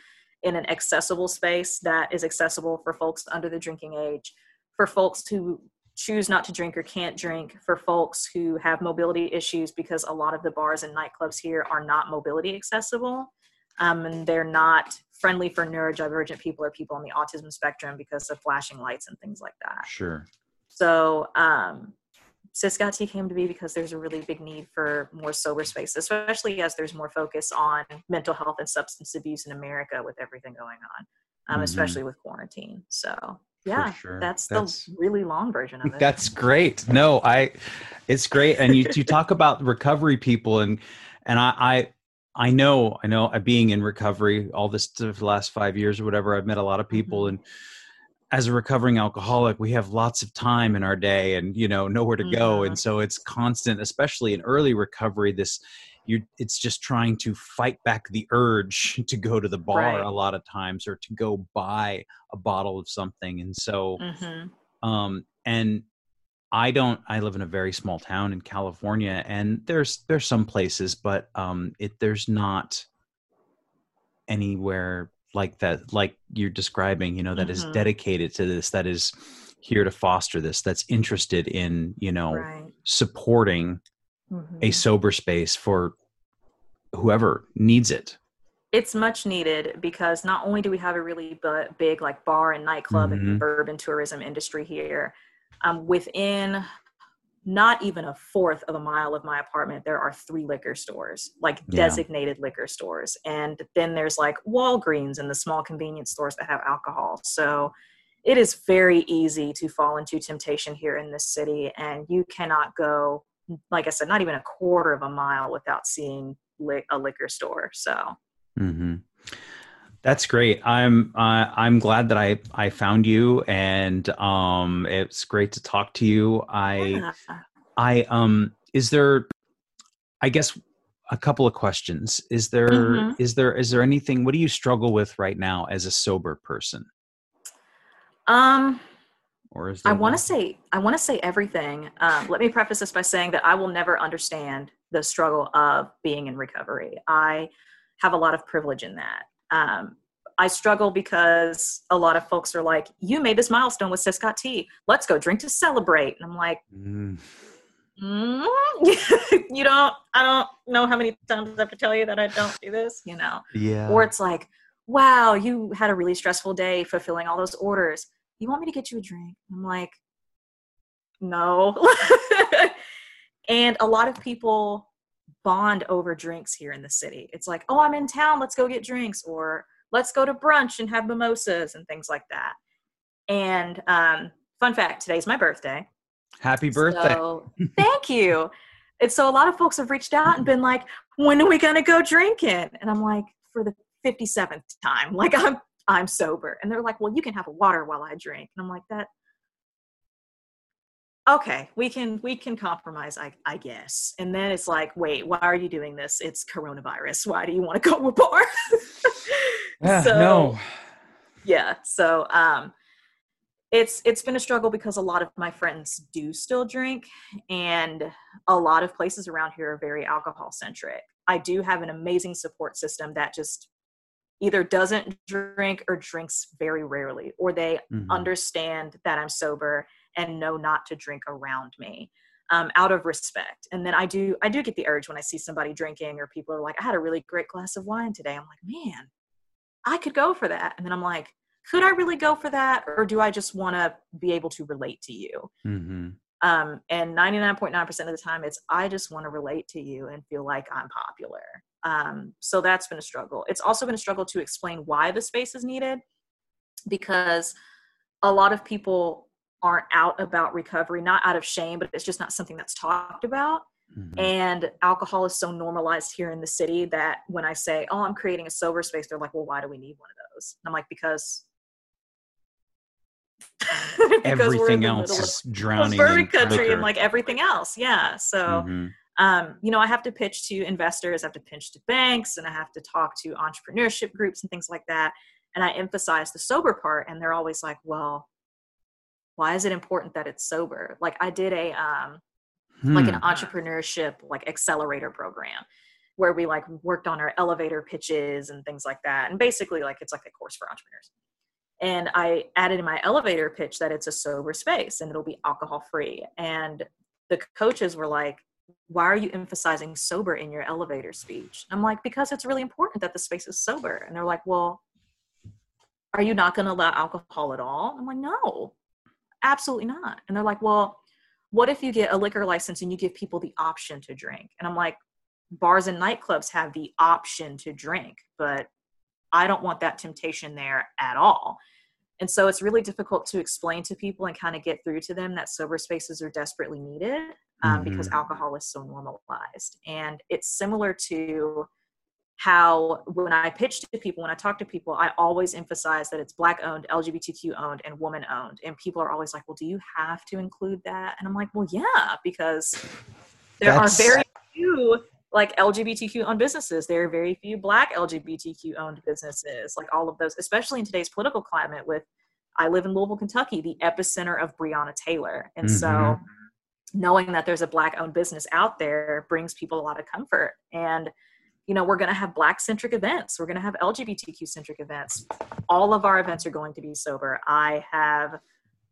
[SPEAKER 2] in an accessible space that is accessible for folks under the drinking age, for folks who choose not to drink or can't drink, for folks who have mobility issues because a lot of the bars and nightclubs here are not mobility accessible. Um, and they're not friendly for neurodivergent people or people on the autism spectrum because of flashing lights and things like that.
[SPEAKER 1] Sure.
[SPEAKER 2] So um, Sis Got came to be because there's a really big need for more sober space, especially as there's more focus on mental health and substance abuse in America with everything going on, um, mm-hmm. especially with quarantine. So yeah, sure. that's, that's, the really long version of it.
[SPEAKER 1] That's great. No, I, it's great. And you, you talk about recovery people and, and I, I, I know, I know uh, being in recovery all this the last five years or whatever, I've met a lot of people mm-hmm. and, as a recovering alcoholic we have lots of time in our day and you know nowhere to go mm-hmm. and so it's constant especially in early recovery this you it's just trying to fight back the urge to go to the bar right. a lot of times or to go buy a bottle of something and so mm-hmm. um and I don't I live in a very small town in California and there's there's some places but um it there's not anywhere like that like you're describing you know that mm-hmm. is dedicated to this that is here to foster this that's interested in you know right. supporting mm-hmm. a sober space for whoever needs it
[SPEAKER 2] it's much needed because not only do we have a really b- big like bar and nightclub mm-hmm. and urban tourism industry here um, within not even a fourth of a mile of my apartment there are three liquor stores like yeah. designated liquor stores and then there's like walgreens and the small convenience stores that have alcohol so it is very easy to fall into temptation here in this city and you cannot go like i said not even a quarter of a mile without seeing li- a liquor store so
[SPEAKER 1] mm-hmm. That's great. I'm uh, I'm glad that I I found you, and um, it's great to talk to you. I yeah. I um, is there? I guess a couple of questions. Is there mm-hmm. is there is there anything? What do you struggle with right now as a sober person?
[SPEAKER 2] Um, or is I want to say I want to say everything. Um, let me preface this by saying that I will never understand the struggle of being in recovery. I have a lot of privilege in that. Um, I struggle because a lot of folks are like, "You made this milestone with Sis Got Tea. Let's go drink to celebrate." And I'm like, mm. Mm, "You don't. I don't know how many times I have to tell you that I don't do this." You know?
[SPEAKER 1] Yeah.
[SPEAKER 2] Or it's like, "Wow, you had a really stressful day fulfilling all those orders. You want me to get you a drink?" I'm like, "No." and a lot of people bond over drinks here in the city. It's like, oh, I'm in town, let's go get drinks, or let's go to brunch and have mimosas and things like that. And um, fun fact, today's my birthday.
[SPEAKER 1] Happy birthday.
[SPEAKER 2] So, thank you. And so a lot of folks have reached out and been like, when are we going to go drinking? And I'm like, for the 57th time, like I'm, I'm sober. And they're like, well, you can have a water while I drink. And I'm like, that, okay we can we can compromise I, I guess. And then it's like wait why are you doing this? It's coronavirus. Why do you want to go to a bar
[SPEAKER 1] yeah, so no.
[SPEAKER 2] yeah so um it's it's been a struggle because a lot of my friends do still drink and a lot of places around here are very alcohol centric. I do have an amazing support system that just either doesn't drink or drinks very rarely or they mm-hmm. understand that i'm sober and know not to drink around me um, out of respect. And then I do I do get the urge when I see somebody drinking or people are like, I had a really great glass of wine today. I'm like, man, I could go for that. And then I'm like, could I really go for that, or do I just want to be able to relate to you? Mm-hmm. Um, and 99.9% of the time, it's I just want to relate to you and feel like I'm popular. Um, so that's been a struggle. It's also been a struggle to explain why the space is needed because a lot of people aren't out about recovery, not out of shame, but it's just not something that's talked about. Mm-hmm. And alcohol is so normalized here in the city that when I say, "Oh, I'm creating a sober space," they're like, "Well, why do we need one of those?" And I'm like, "Because."
[SPEAKER 1] because everything else is drowning
[SPEAKER 2] in country liquor. and like everything else yeah so mm-hmm. um, you know i have to pitch to investors i have to pitch to banks and i have to talk to entrepreneurship groups and things like that and i emphasize the sober part and they're always like well why is it important that it's sober like i did a um hmm. like an hmm. entrepreneurship like accelerator program where we like worked on our elevator pitches and things like that. And basically, like it's like a course for entrepreneurs. And I added in my elevator pitch that it's a sober space and it'll be alcohol free. And the coaches were like, why are you emphasizing sober in your elevator speech? I'm like, because it's really important that the space is sober. And they're like, well, are you not going to allow alcohol at all? I'm like, no, absolutely not. And they're like, well, what if you get a liquor license and you give people the option to drink? And I'm like, bars and nightclubs have the option to drink, but I don't want that temptation there at all. And so it's really difficult to explain to people and kind of get through to them that sober spaces are desperately needed um, mm-hmm. because alcohol is so normalized. And it's similar to how when I pitch to people, when I talk to people, I always emphasize that it's black owned, LGBTQ owned, and woman owned. And people are always like, well, do you have to include that? And I'm like, well, yeah, because there That's... are very few like LGBTQ owned businesses. There are very few black LGBTQ owned businesses, like all of those, especially in today's political climate with I live in Louisville, Kentucky, the epicenter of Breonna Taylor. And mm-hmm. so knowing that there's a black owned business out there brings people a lot of comfort. And you know, we're going to have black centric events. We're going to have LGBTQ centric events. All of our events are going to be sober. I have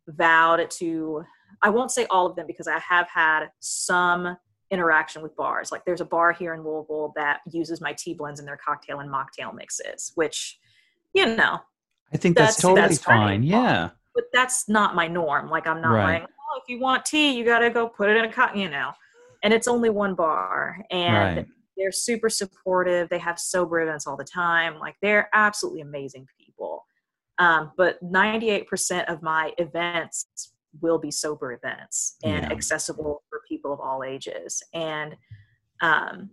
[SPEAKER 2] vowed to I won't say all of them because I have had some interaction with bars. Like there's a bar here in Louisville that uses my tea blends in their cocktail and mocktail mixes, which, you know,
[SPEAKER 1] I think that's, that's totally that's fine. Yeah.
[SPEAKER 2] But that's not my norm. Like I'm not right. like, oh, if you want tea, you got to go put it in a cup, you know. And it's only one bar, and right. They're super supportive. They have sober events all the time. Like they're absolutely amazing people. Um, but 98% of my events will be sober events and yeah. accessible for people of all ages and um,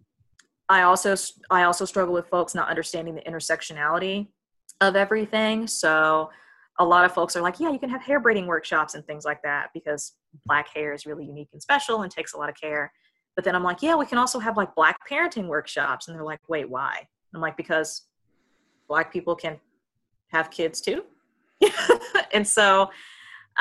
[SPEAKER 2] i also i also struggle with folks not understanding the intersectionality of everything so a lot of folks are like yeah you can have hair braiding workshops and things like that because black hair is really unique and special and takes a lot of care but then i'm like yeah we can also have like black parenting workshops and they're like wait why i'm like because black people can have kids too and so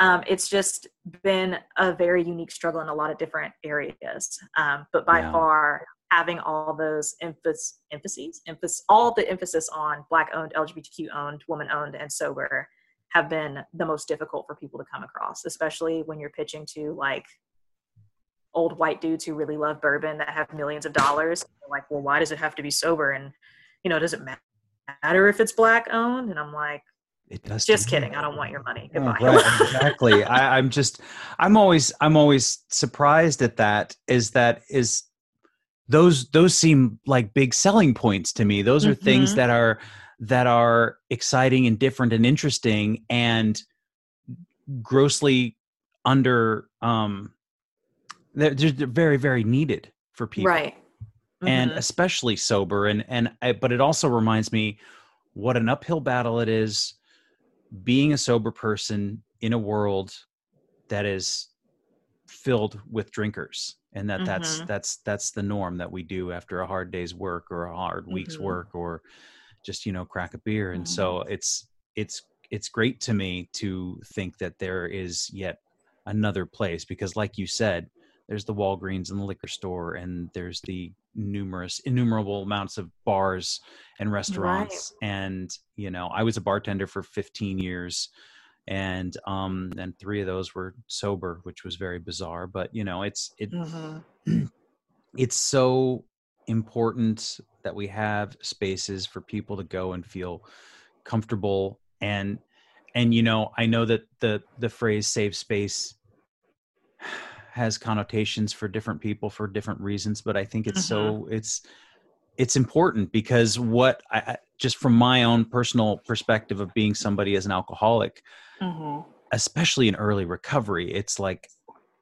[SPEAKER 2] um, it's just been a very unique struggle in a lot of different areas. Um, but by yeah. far, having all those emphasis, emphases, emphasis, all the emphasis on Black owned, LGBTQ owned, woman owned, and sober have been the most difficult for people to come across, especially when you're pitching to like old white dudes who really love bourbon that have millions of dollars. Like, well, why does it have to be sober? And, you know, does it matter if it's Black owned? And I'm like, it does. Just kidding. I don't want your money. Oh, Goodbye. Right,
[SPEAKER 1] exactly. I, I'm just, I'm always, I'm always surprised at that. Is that is those those seem like big selling points to me. Those are mm-hmm. things that are that are exciting and different and interesting and grossly under um they're, they're very very needed for people
[SPEAKER 2] right
[SPEAKER 1] mm-hmm. and especially sober and and I, but it also reminds me what an uphill battle it is being a sober person in a world that is filled with drinkers and that mm-hmm. that's that's that's the norm that we do after a hard day's work or a hard week's mm-hmm. work or just you know crack a beer and mm-hmm. so it's it's it's great to me to think that there is yet another place because like you said there's the Walgreens and the liquor store, and there's the numerous, innumerable amounts of bars and restaurants. Right. And you know, I was a bartender for 15 years, and um, and three of those were sober, which was very bizarre. But you know, it's it, mm-hmm. it's so important that we have spaces for people to go and feel comfortable and and you know i know that the the phrase save space has connotations for different people for different reasons but i think it's mm-hmm. so it's it's important because what I just from my own personal perspective of being somebody as an alcoholic, mm-hmm. especially in early recovery, it's like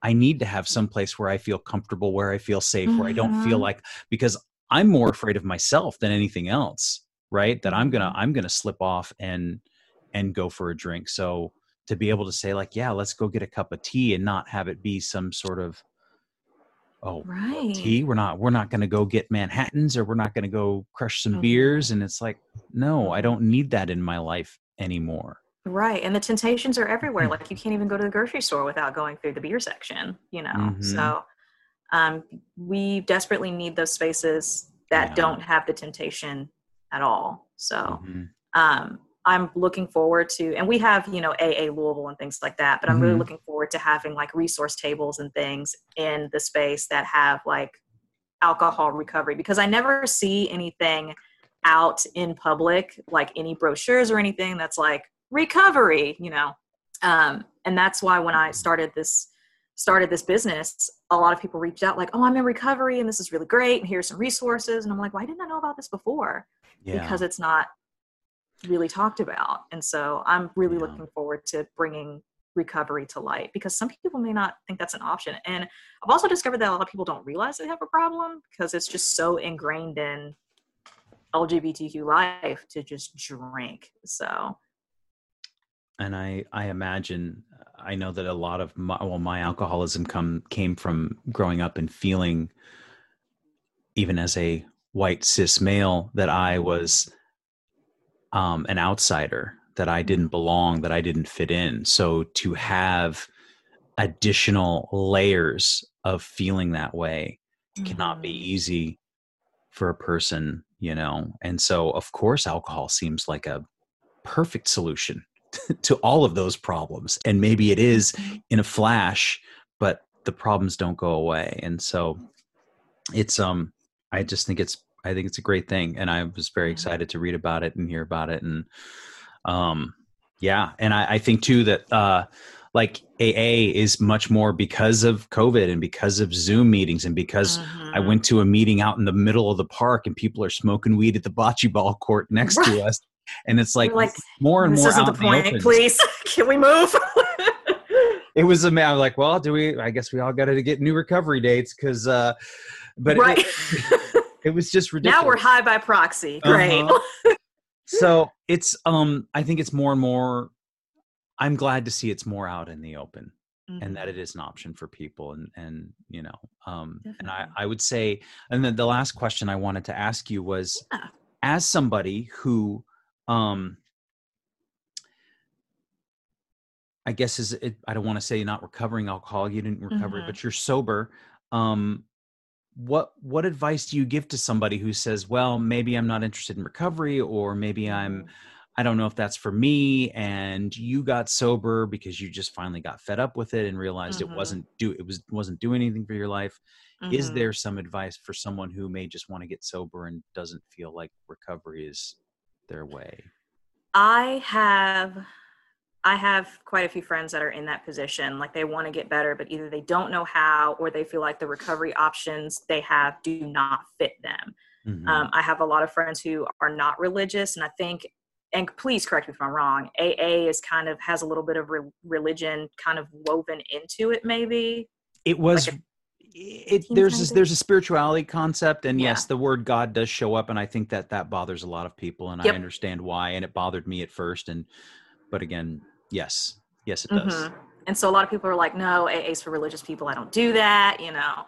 [SPEAKER 1] I need to have some place where I feel comfortable, where I feel safe, mm-hmm. where I don't feel mm-hmm. like because I'm more afraid of myself than anything else, right? That I'm gonna mm-hmm. I'm gonna slip off and and go for a drink. So to be able to say like yeah let's go get a cup of tea and not have it be some sort of oh right. tea we're not we're not going to go get manhattans or we're not going to go crush some beers and it's like no i don't need that in my life anymore
[SPEAKER 2] right and the temptations are everywhere like you can't even go to the grocery store without going through the beer section you know mm-hmm. so um, we desperately need those spaces that yeah. don't have the temptation at all. So mm-hmm. um, I'm looking forward to, and we have, you know, AA Louisville and things like that, but I'm mm-hmm. really looking forward to having like resource tables and things in the space that have like alcohol recovery because I never see anything out in public, like any brochures or anything that's like recovery, you know. Um, and that's why when I started this started this business, a lot of people reached out like, "Oh, I'm in recovery, and this is really great, and here's some resources." And I'm like, "Why didn't I know about this before?" Yeah. Because it's not really talked about. And so I'm really yeah. looking forward to bringing recovery to light because some people may not think that's an option. And I've also discovered that a lot of people don't realize they have a problem because it's just so ingrained in LGBTQ life to just drink. So
[SPEAKER 1] and I I imagine I know that a lot of my well my alcoholism come came from growing up and feeling even as a white cis male that I was um, an outsider that I didn't belong that I didn't fit in so to have additional layers of feeling that way mm-hmm. cannot be mm-hmm. easy for a person you know and so of course alcohol seems like a perfect solution to all of those problems and maybe it is mm-hmm. in a flash but the problems don't go away and so it's um i just think it's i think it's a great thing and i was very excited to read about it and hear about it and um yeah and i, I think too that uh like AA is much more because of COVID and because of Zoom meetings and because uh-huh. I went to a meeting out in the middle of the park and people are smoking weed at the bocce ball court next to us and it's like, like more and more This isn't the point.
[SPEAKER 2] The please, can we move?
[SPEAKER 1] it was a man. I was like, well, do we? I guess we all got to get new recovery dates because, uh, but right. It, it, was just ridiculous.
[SPEAKER 2] Now we're high by proxy. Great. Uh-huh.
[SPEAKER 1] so it's um, I think it's more and more. I'm glad to see it's more out in the open. Mm-hmm. and that it is an option for people and and you know um Definitely. and i i would say and then the last question i wanted to ask you was yeah. as somebody who um i guess is it i don't want to say not recovering alcohol you didn't recover mm-hmm. but you're sober um what what advice do you give to somebody who says well maybe i'm not interested in recovery or maybe i'm mm-hmm. i don't know if that's for me and you got sober because you just finally got fed up with it and realized mm-hmm. it wasn't do it was wasn't doing anything for your life mm-hmm. is there some advice for someone who may just want to get sober and doesn't feel like recovery is their way?
[SPEAKER 2] I have I have quite a few friends that are in that position. Like they want to get better, but either they don't know how or they feel like the recovery options they have do not fit them. Mm-hmm. Um, I have a lot of friends who are not religious, and I think, and please correct me if I'm wrong, AA is kind of has a little bit of re- religion kind of woven into it, maybe.
[SPEAKER 1] It was like it there's a, there's a spirituality concept and yeah. yes the word god does show up and i think that that bothers a lot of people and yep. i understand why and it bothered me at first and but again yes. Yes it does. Mm-hmm.
[SPEAKER 2] and so a lot of people are like no aa's for religious people i don't do that you know?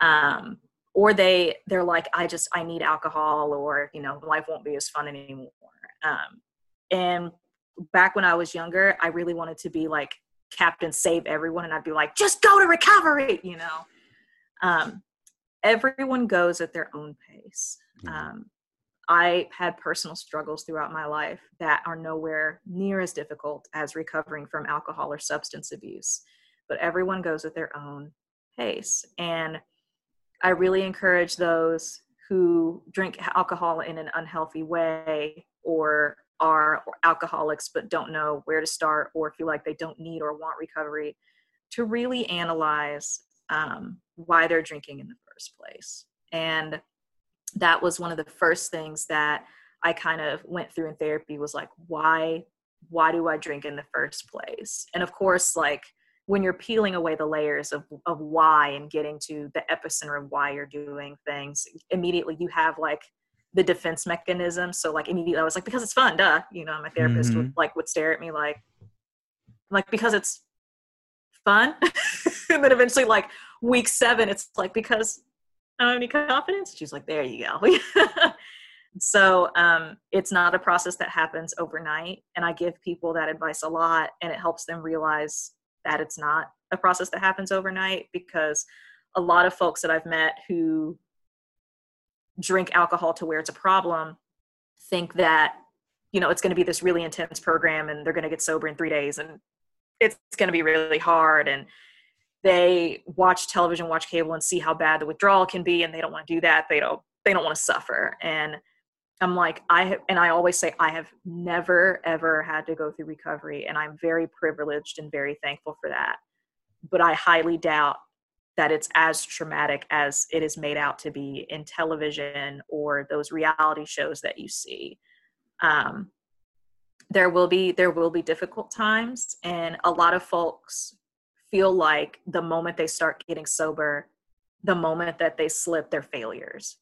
[SPEAKER 2] Um or they they're like i just i need alcohol or you know life won't be as fun anymore. Um and back when i was younger i really wanted to be like captain save everyone and i'd be like just go to recovery you know? Um, everyone goes at their own pace. Um, I had personal struggles throughout my life that are nowhere near as difficult as recovering from alcohol or substance abuse, but everyone goes at their own pace. And I really encourage those who drink alcohol in an unhealthy way or are alcoholics but don't know where to start or feel like they don't need or want recovery to really analyze um, why they're drinking in the first place. And that was one of the first things that I kind of went through in therapy was like, why, why do I drink in the first place? And of course, like when you're peeling away the layers of, of why and getting to the epicenter of why you're doing things, immediately you have like the defense mechanism. So like immediately I was like, because it's fun, duh. You know, my therapist mm-hmm. would like would stare at me like, like because it's fun. and then eventually, like week seven, it's like because I don't have any confidence. She's like, there you go. so um, it's not a process that happens overnight, and I give people that advice a lot, and it helps them realize that it's not a process that happens overnight because a lot of folks that I've met who drink alcohol to where it's a problem think that you know it's going to be this really intense program and they're going to get sober in three days and it's going to be really hard and they watch television watch cable and see how bad the withdrawal can be and they don't want to do that they don't they don't want to suffer. And i'm like i and i always say i have never ever had to go through recovery and i'm very privileged and very thankful for that. But i highly doubt that it's as traumatic as it is made out to be in television or those reality shows that you see. Um, there will be there will be difficult times and a lot of folks feel like the moment they start getting sober the moment that they slip they're failures.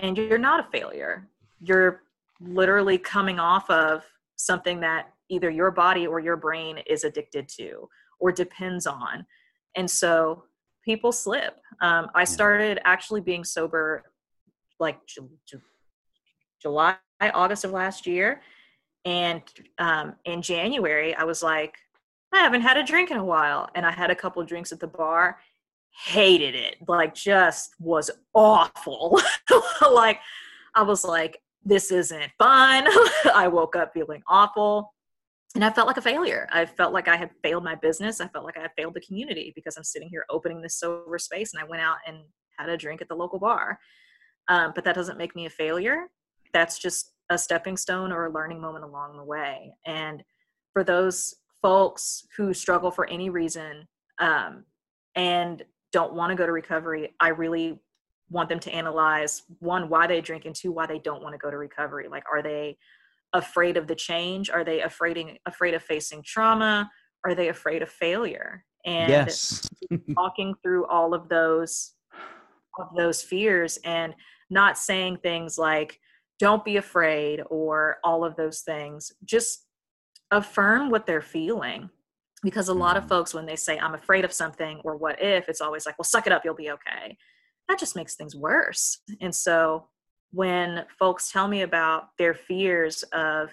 [SPEAKER 2] And you're not a failure. You're literally coming off of something that either your body or your brain is addicted to or depends on. And so people slip. Um, i started actually being sober like july august of last year. And um, in January, I was like, I haven't had a drink in a while. And I had a couple drinks at the bar, hated it, like, just was awful. like, I was like, this isn't fun. I woke up feeling awful. And I felt like a failure. I felt like I had failed my business. I felt like I had failed the community because I'm sitting here opening this sober space and I went out and had a drink at the local bar. Um, but that doesn't make me a failure. That's just a stepping stone or a learning moment along the way. And for those folks who struggle for any reason um, and don't want to go to recovery, I really want them to analyze one, why they drink, and two, why they don't want to go to recovery. Like, are they afraid of the change? Are they afraid afraid of facing trauma? Are they afraid of failure? And yes. talking through all of those of those fears and not saying things like don't be afraid or all of those things just affirm what they're feeling. Because a lot of mm-hmm. folks when they say i'm afraid of something or what if it's always like well suck it up you'll be okay. That just makes things worse. And so when folks tell me about their fears of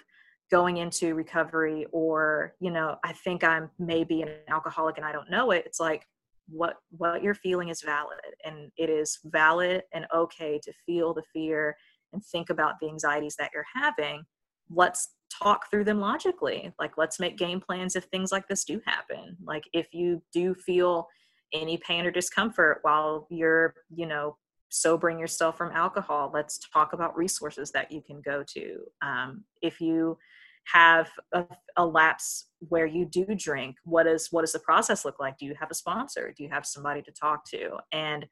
[SPEAKER 2] going into recovery or you know i think i'm maybe an alcoholic and i don't know it it's like what what you're feeling is valid. And it is valid and okay to feel the fear and think about the anxieties that you're having, let's talk through them logically. Like, let's make game plans if things like this do happen. Like, if you do feel any pain or discomfort while you're, you know, sobering yourself from alcohol, let's talk about resources that you can go to. Um, if you have a, a, lapse where you do drink, what is what does the process look like? Do you have a sponsor? Do you have somebody to talk to? And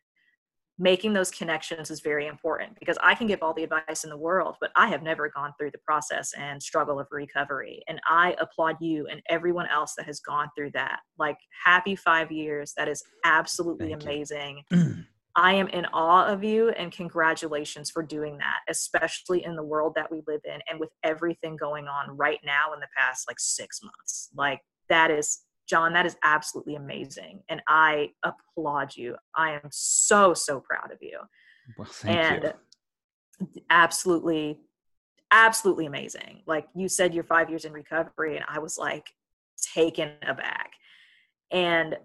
[SPEAKER 2] making those connections is very important because I can give all the advice in the world, but I have never gone through the process and struggle of recovery. And I applaud you and everyone else that has gone through that. Like, happy five years. That is absolutely Thank amazing. I am in awe of you and congratulations for doing that, especially in the world that we live in and with everything going on right now in the past like six months. Like, that is John, that is absolutely amazing. And I applaud you. I am so, so proud of you.
[SPEAKER 1] Well, thank and
[SPEAKER 2] you. absolutely, absolutely amazing. Like you said, you're five years in recovery, and I was like taken aback. And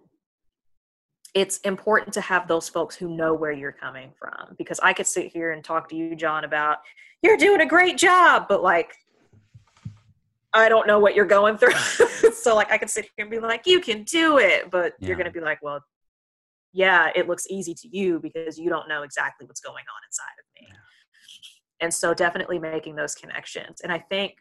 [SPEAKER 2] it's important to have those folks who know where you're coming from because I could sit here and talk to you, John, about you're doing a great job, but like I don't know what you're going through. so like I could sit here and be like, you can do it, but yeah. you're gonna be like, well, yeah, it looks easy to you because you don't know exactly what's going on inside of me. Yeah. And so definitely making those connections. And I think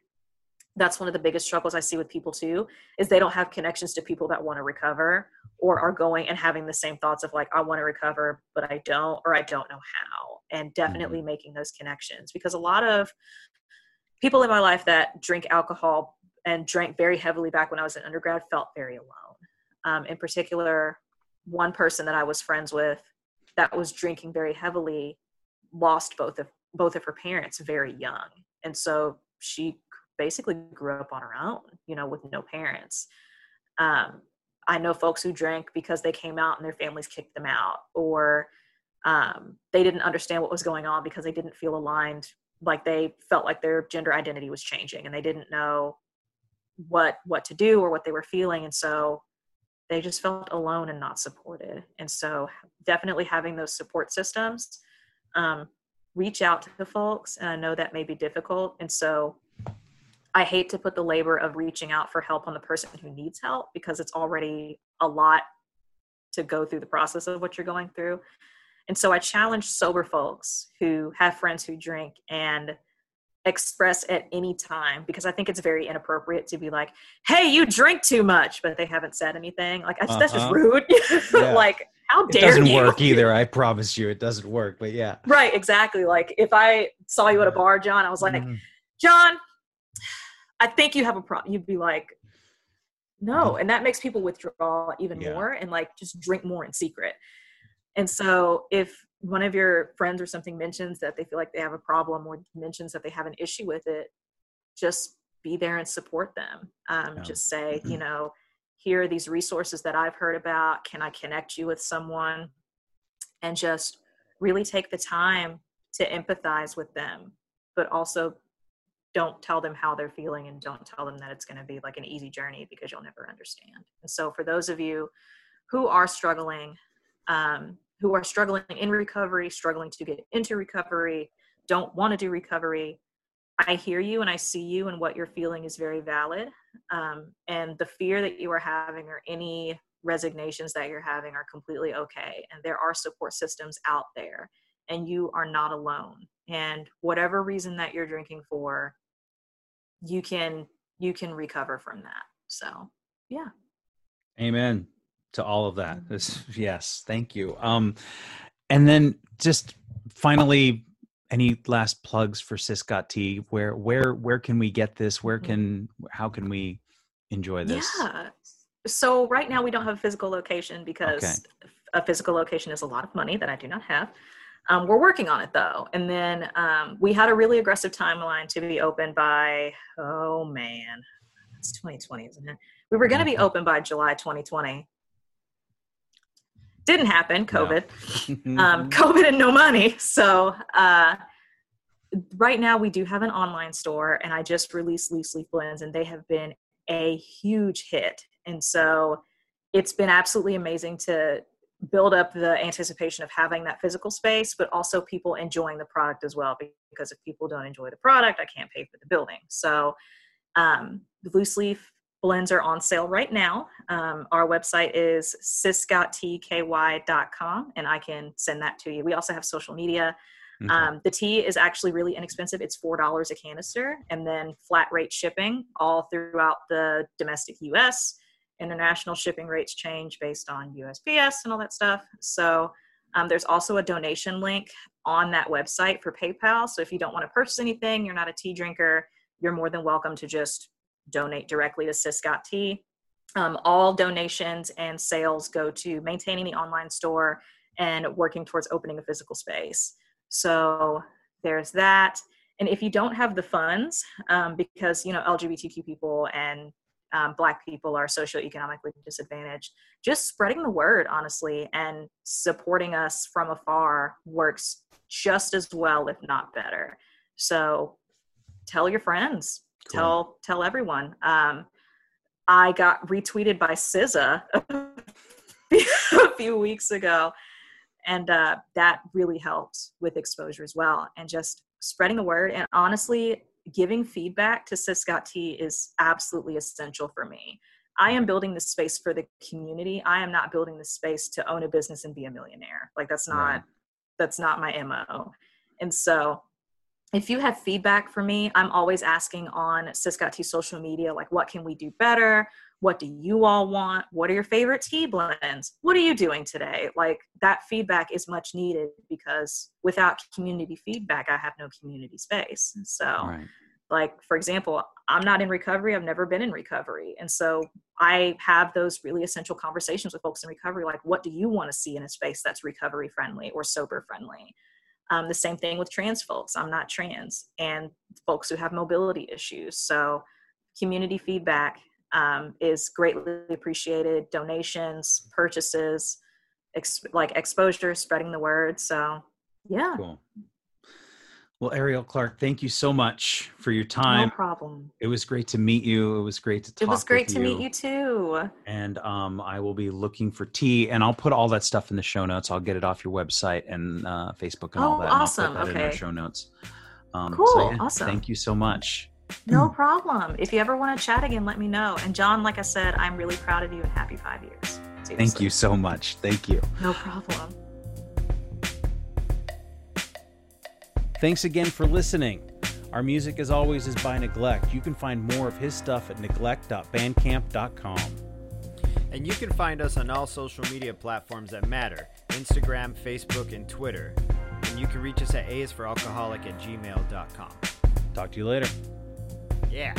[SPEAKER 2] that's one of the biggest struggles I see with people too, is they don't have connections to people that want to recover or are going and having the same thoughts of like, I want to recover, but I don't, or I don't know how. And definitely mm-hmm. making those connections because a lot of people in my life that drink alcohol and drank very heavily back when I was an undergrad felt very alone. Um, in particular, one person that I was friends with that was drinking very heavily lost both of both of her parents very young, and so she basically grew up on her own, you know, with no parents. Um, I know folks who drank because they came out and their families kicked them out, or um, they didn't understand what was going on because they didn't feel aligned like they felt like their gender identity was changing and they didn't know what what to do or what they were feeling. And so they just felt alone and not supported. And so definitely having those support systems um, reach out to the folks and i know that may be difficult. And so i hate to put the labor of reaching out for help on the person who needs help because it's already a lot to go through the process of what you're going through and so i challenge sober folks who have friends who drink and express at any time because I think it's very inappropriate to be like, "Hey, you drink too much," but they haven't said anything. Like uh-huh. that's just uh-huh. rude. yeah. like how dare
[SPEAKER 1] It doesn't
[SPEAKER 2] you?
[SPEAKER 1] work either. I promise you, it doesn't work. But yeah,
[SPEAKER 2] right, exactly. Like if I saw you at a bar, John, I was like, mm-hmm. John, I think you have a problem. You'd be like, no, mm-hmm. and that makes people withdraw even yeah. more and like just drink more in secret. And so if one of your friends or something mentions that they feel like they have a problem or mentions that they have an issue with it, just be there and support them. Um, yeah. Just say, mm-hmm. you know, here are these resources that I've heard about. Can I connect you with someone? And just really take the time to empathize with them, but also don't tell them how they're feeling and don't tell them that it's going to be like an easy journey because you'll never understand. And so, for those of you who are struggling, um, who are struggling in recovery, struggling to get into recovery, don't want to do recovery, I hear you and I see you, and what you're feeling is very valid. Um, and the fear that you are having or any resignations that you're having are completely okay. And there are support systems out there, and you are not alone. And whatever reason that you're drinking for, you can you can recover from that. So, yeah.
[SPEAKER 1] Amen to all of that. This, yes, thank you. Um, and then just finally, any last plugs for Sis Got Tea? Where where where can we get this? Where mm-hmm. can how can we enjoy this?
[SPEAKER 2] Yeah. So right now we don't have a physical location because okay. a physical location is a lot of money that I do not have. Um, we're working on it though, and then um, we had a really aggressive timeline to be open by oh man, it's 2020, isn't it? We were going to be mm-hmm. open by July 2020, didn't happen covid. No. um, covid and no money. So uh, right now we do have an online store and i just released loose leaf blends and they have been a huge hit. And so it's been absolutely amazing to build up the anticipation of having that physical space but also people enjoying the product as well because if people don't enjoy the product i can't pay for the building. So um, loose leaf blends are on sale right now. Um, our website is sisgotteaky.com, and I can send that to you. We also have social media. Okay. Um, the tea is actually really inexpensive. It's four dollars a canister, and then flat rate shipping all throughout the domestic U.S. International shipping rates change based on USPS and all that stuff. So um, there's also a donation link on that website for PayPal. So if you don't want to purchase anything, you're not a tea drinker, you're more than welcome to just donate directly to Sis Got Tea. Um, all donations and sales go to maintaining the online store and working towards opening a physical space. So there's that. And if you don't have the funds, um, because you know LGBTQ people and um, Black people are socioeconomically disadvantaged, just spreading the word, honestly, and supporting us from afar works just as well, if not better. So tell your friends, Cool. Tell tell everyone. Um, I got retweeted by SZA a few weeks ago, and uh, that really helped with exposure as well, and just spreading the word. And honestly, giving feedback to Sis Got Tea is absolutely essential for me. I am building the space for the community. I am not building the space to own a business and be a millionaire. Like that's not right. that's not my mo. And so if you have feedback for me, I'm always asking on Sis Got social media, like, what can we do better? What do you all want? What are your favorite tea blends? What are you doing today? Like, that feedback is much needed because without community feedback, I have no community space. So, right. like, for example, I'm not in recovery. I've never been in recovery. And so I have those really essential conversations with folks in recovery like, what do you want to see in a space that's recovery friendly or sober friendly? Um, the same thing with trans folks. I'm not trans, and folks who have mobility issues. So, community feedback um, is greatly appreciated. Donations, purchases, like exposure, spreading the word. So, yeah.
[SPEAKER 1] Cool. Well, Arielle Clark, thank you so much for your time.
[SPEAKER 2] No problem.
[SPEAKER 1] It was great to meet you. It was great to talk.
[SPEAKER 2] It was great to
[SPEAKER 1] you.
[SPEAKER 2] meet you too.
[SPEAKER 1] And um, I will be looking for tea, and I'll put all that stuff in the show notes. I'll get it off your website and uh, Facebook and
[SPEAKER 2] oh,
[SPEAKER 1] all that.
[SPEAKER 2] awesome.
[SPEAKER 1] And I'll put that
[SPEAKER 2] okay.
[SPEAKER 1] in our show notes. Um,
[SPEAKER 2] cool.
[SPEAKER 1] So yeah,
[SPEAKER 2] awesome.
[SPEAKER 1] Thank you so much.
[SPEAKER 2] No problem. If you ever want to chat again, let me know. And John, like I said, I'm really proud of you and happy five years. Seriously.
[SPEAKER 1] Thank you so much. Thank you.
[SPEAKER 2] No problem.
[SPEAKER 1] Thanks again for listening. Our music, as always, is by Neglect. You can find more of his stuff at neglect.bandcamp.com.
[SPEAKER 3] And you can find us on all social media platforms that matter Instagram, Facebook, and Twitter. And you can reach us at aisforalcoholic at gmail.com.
[SPEAKER 1] Talk to you later.
[SPEAKER 3] Yeah.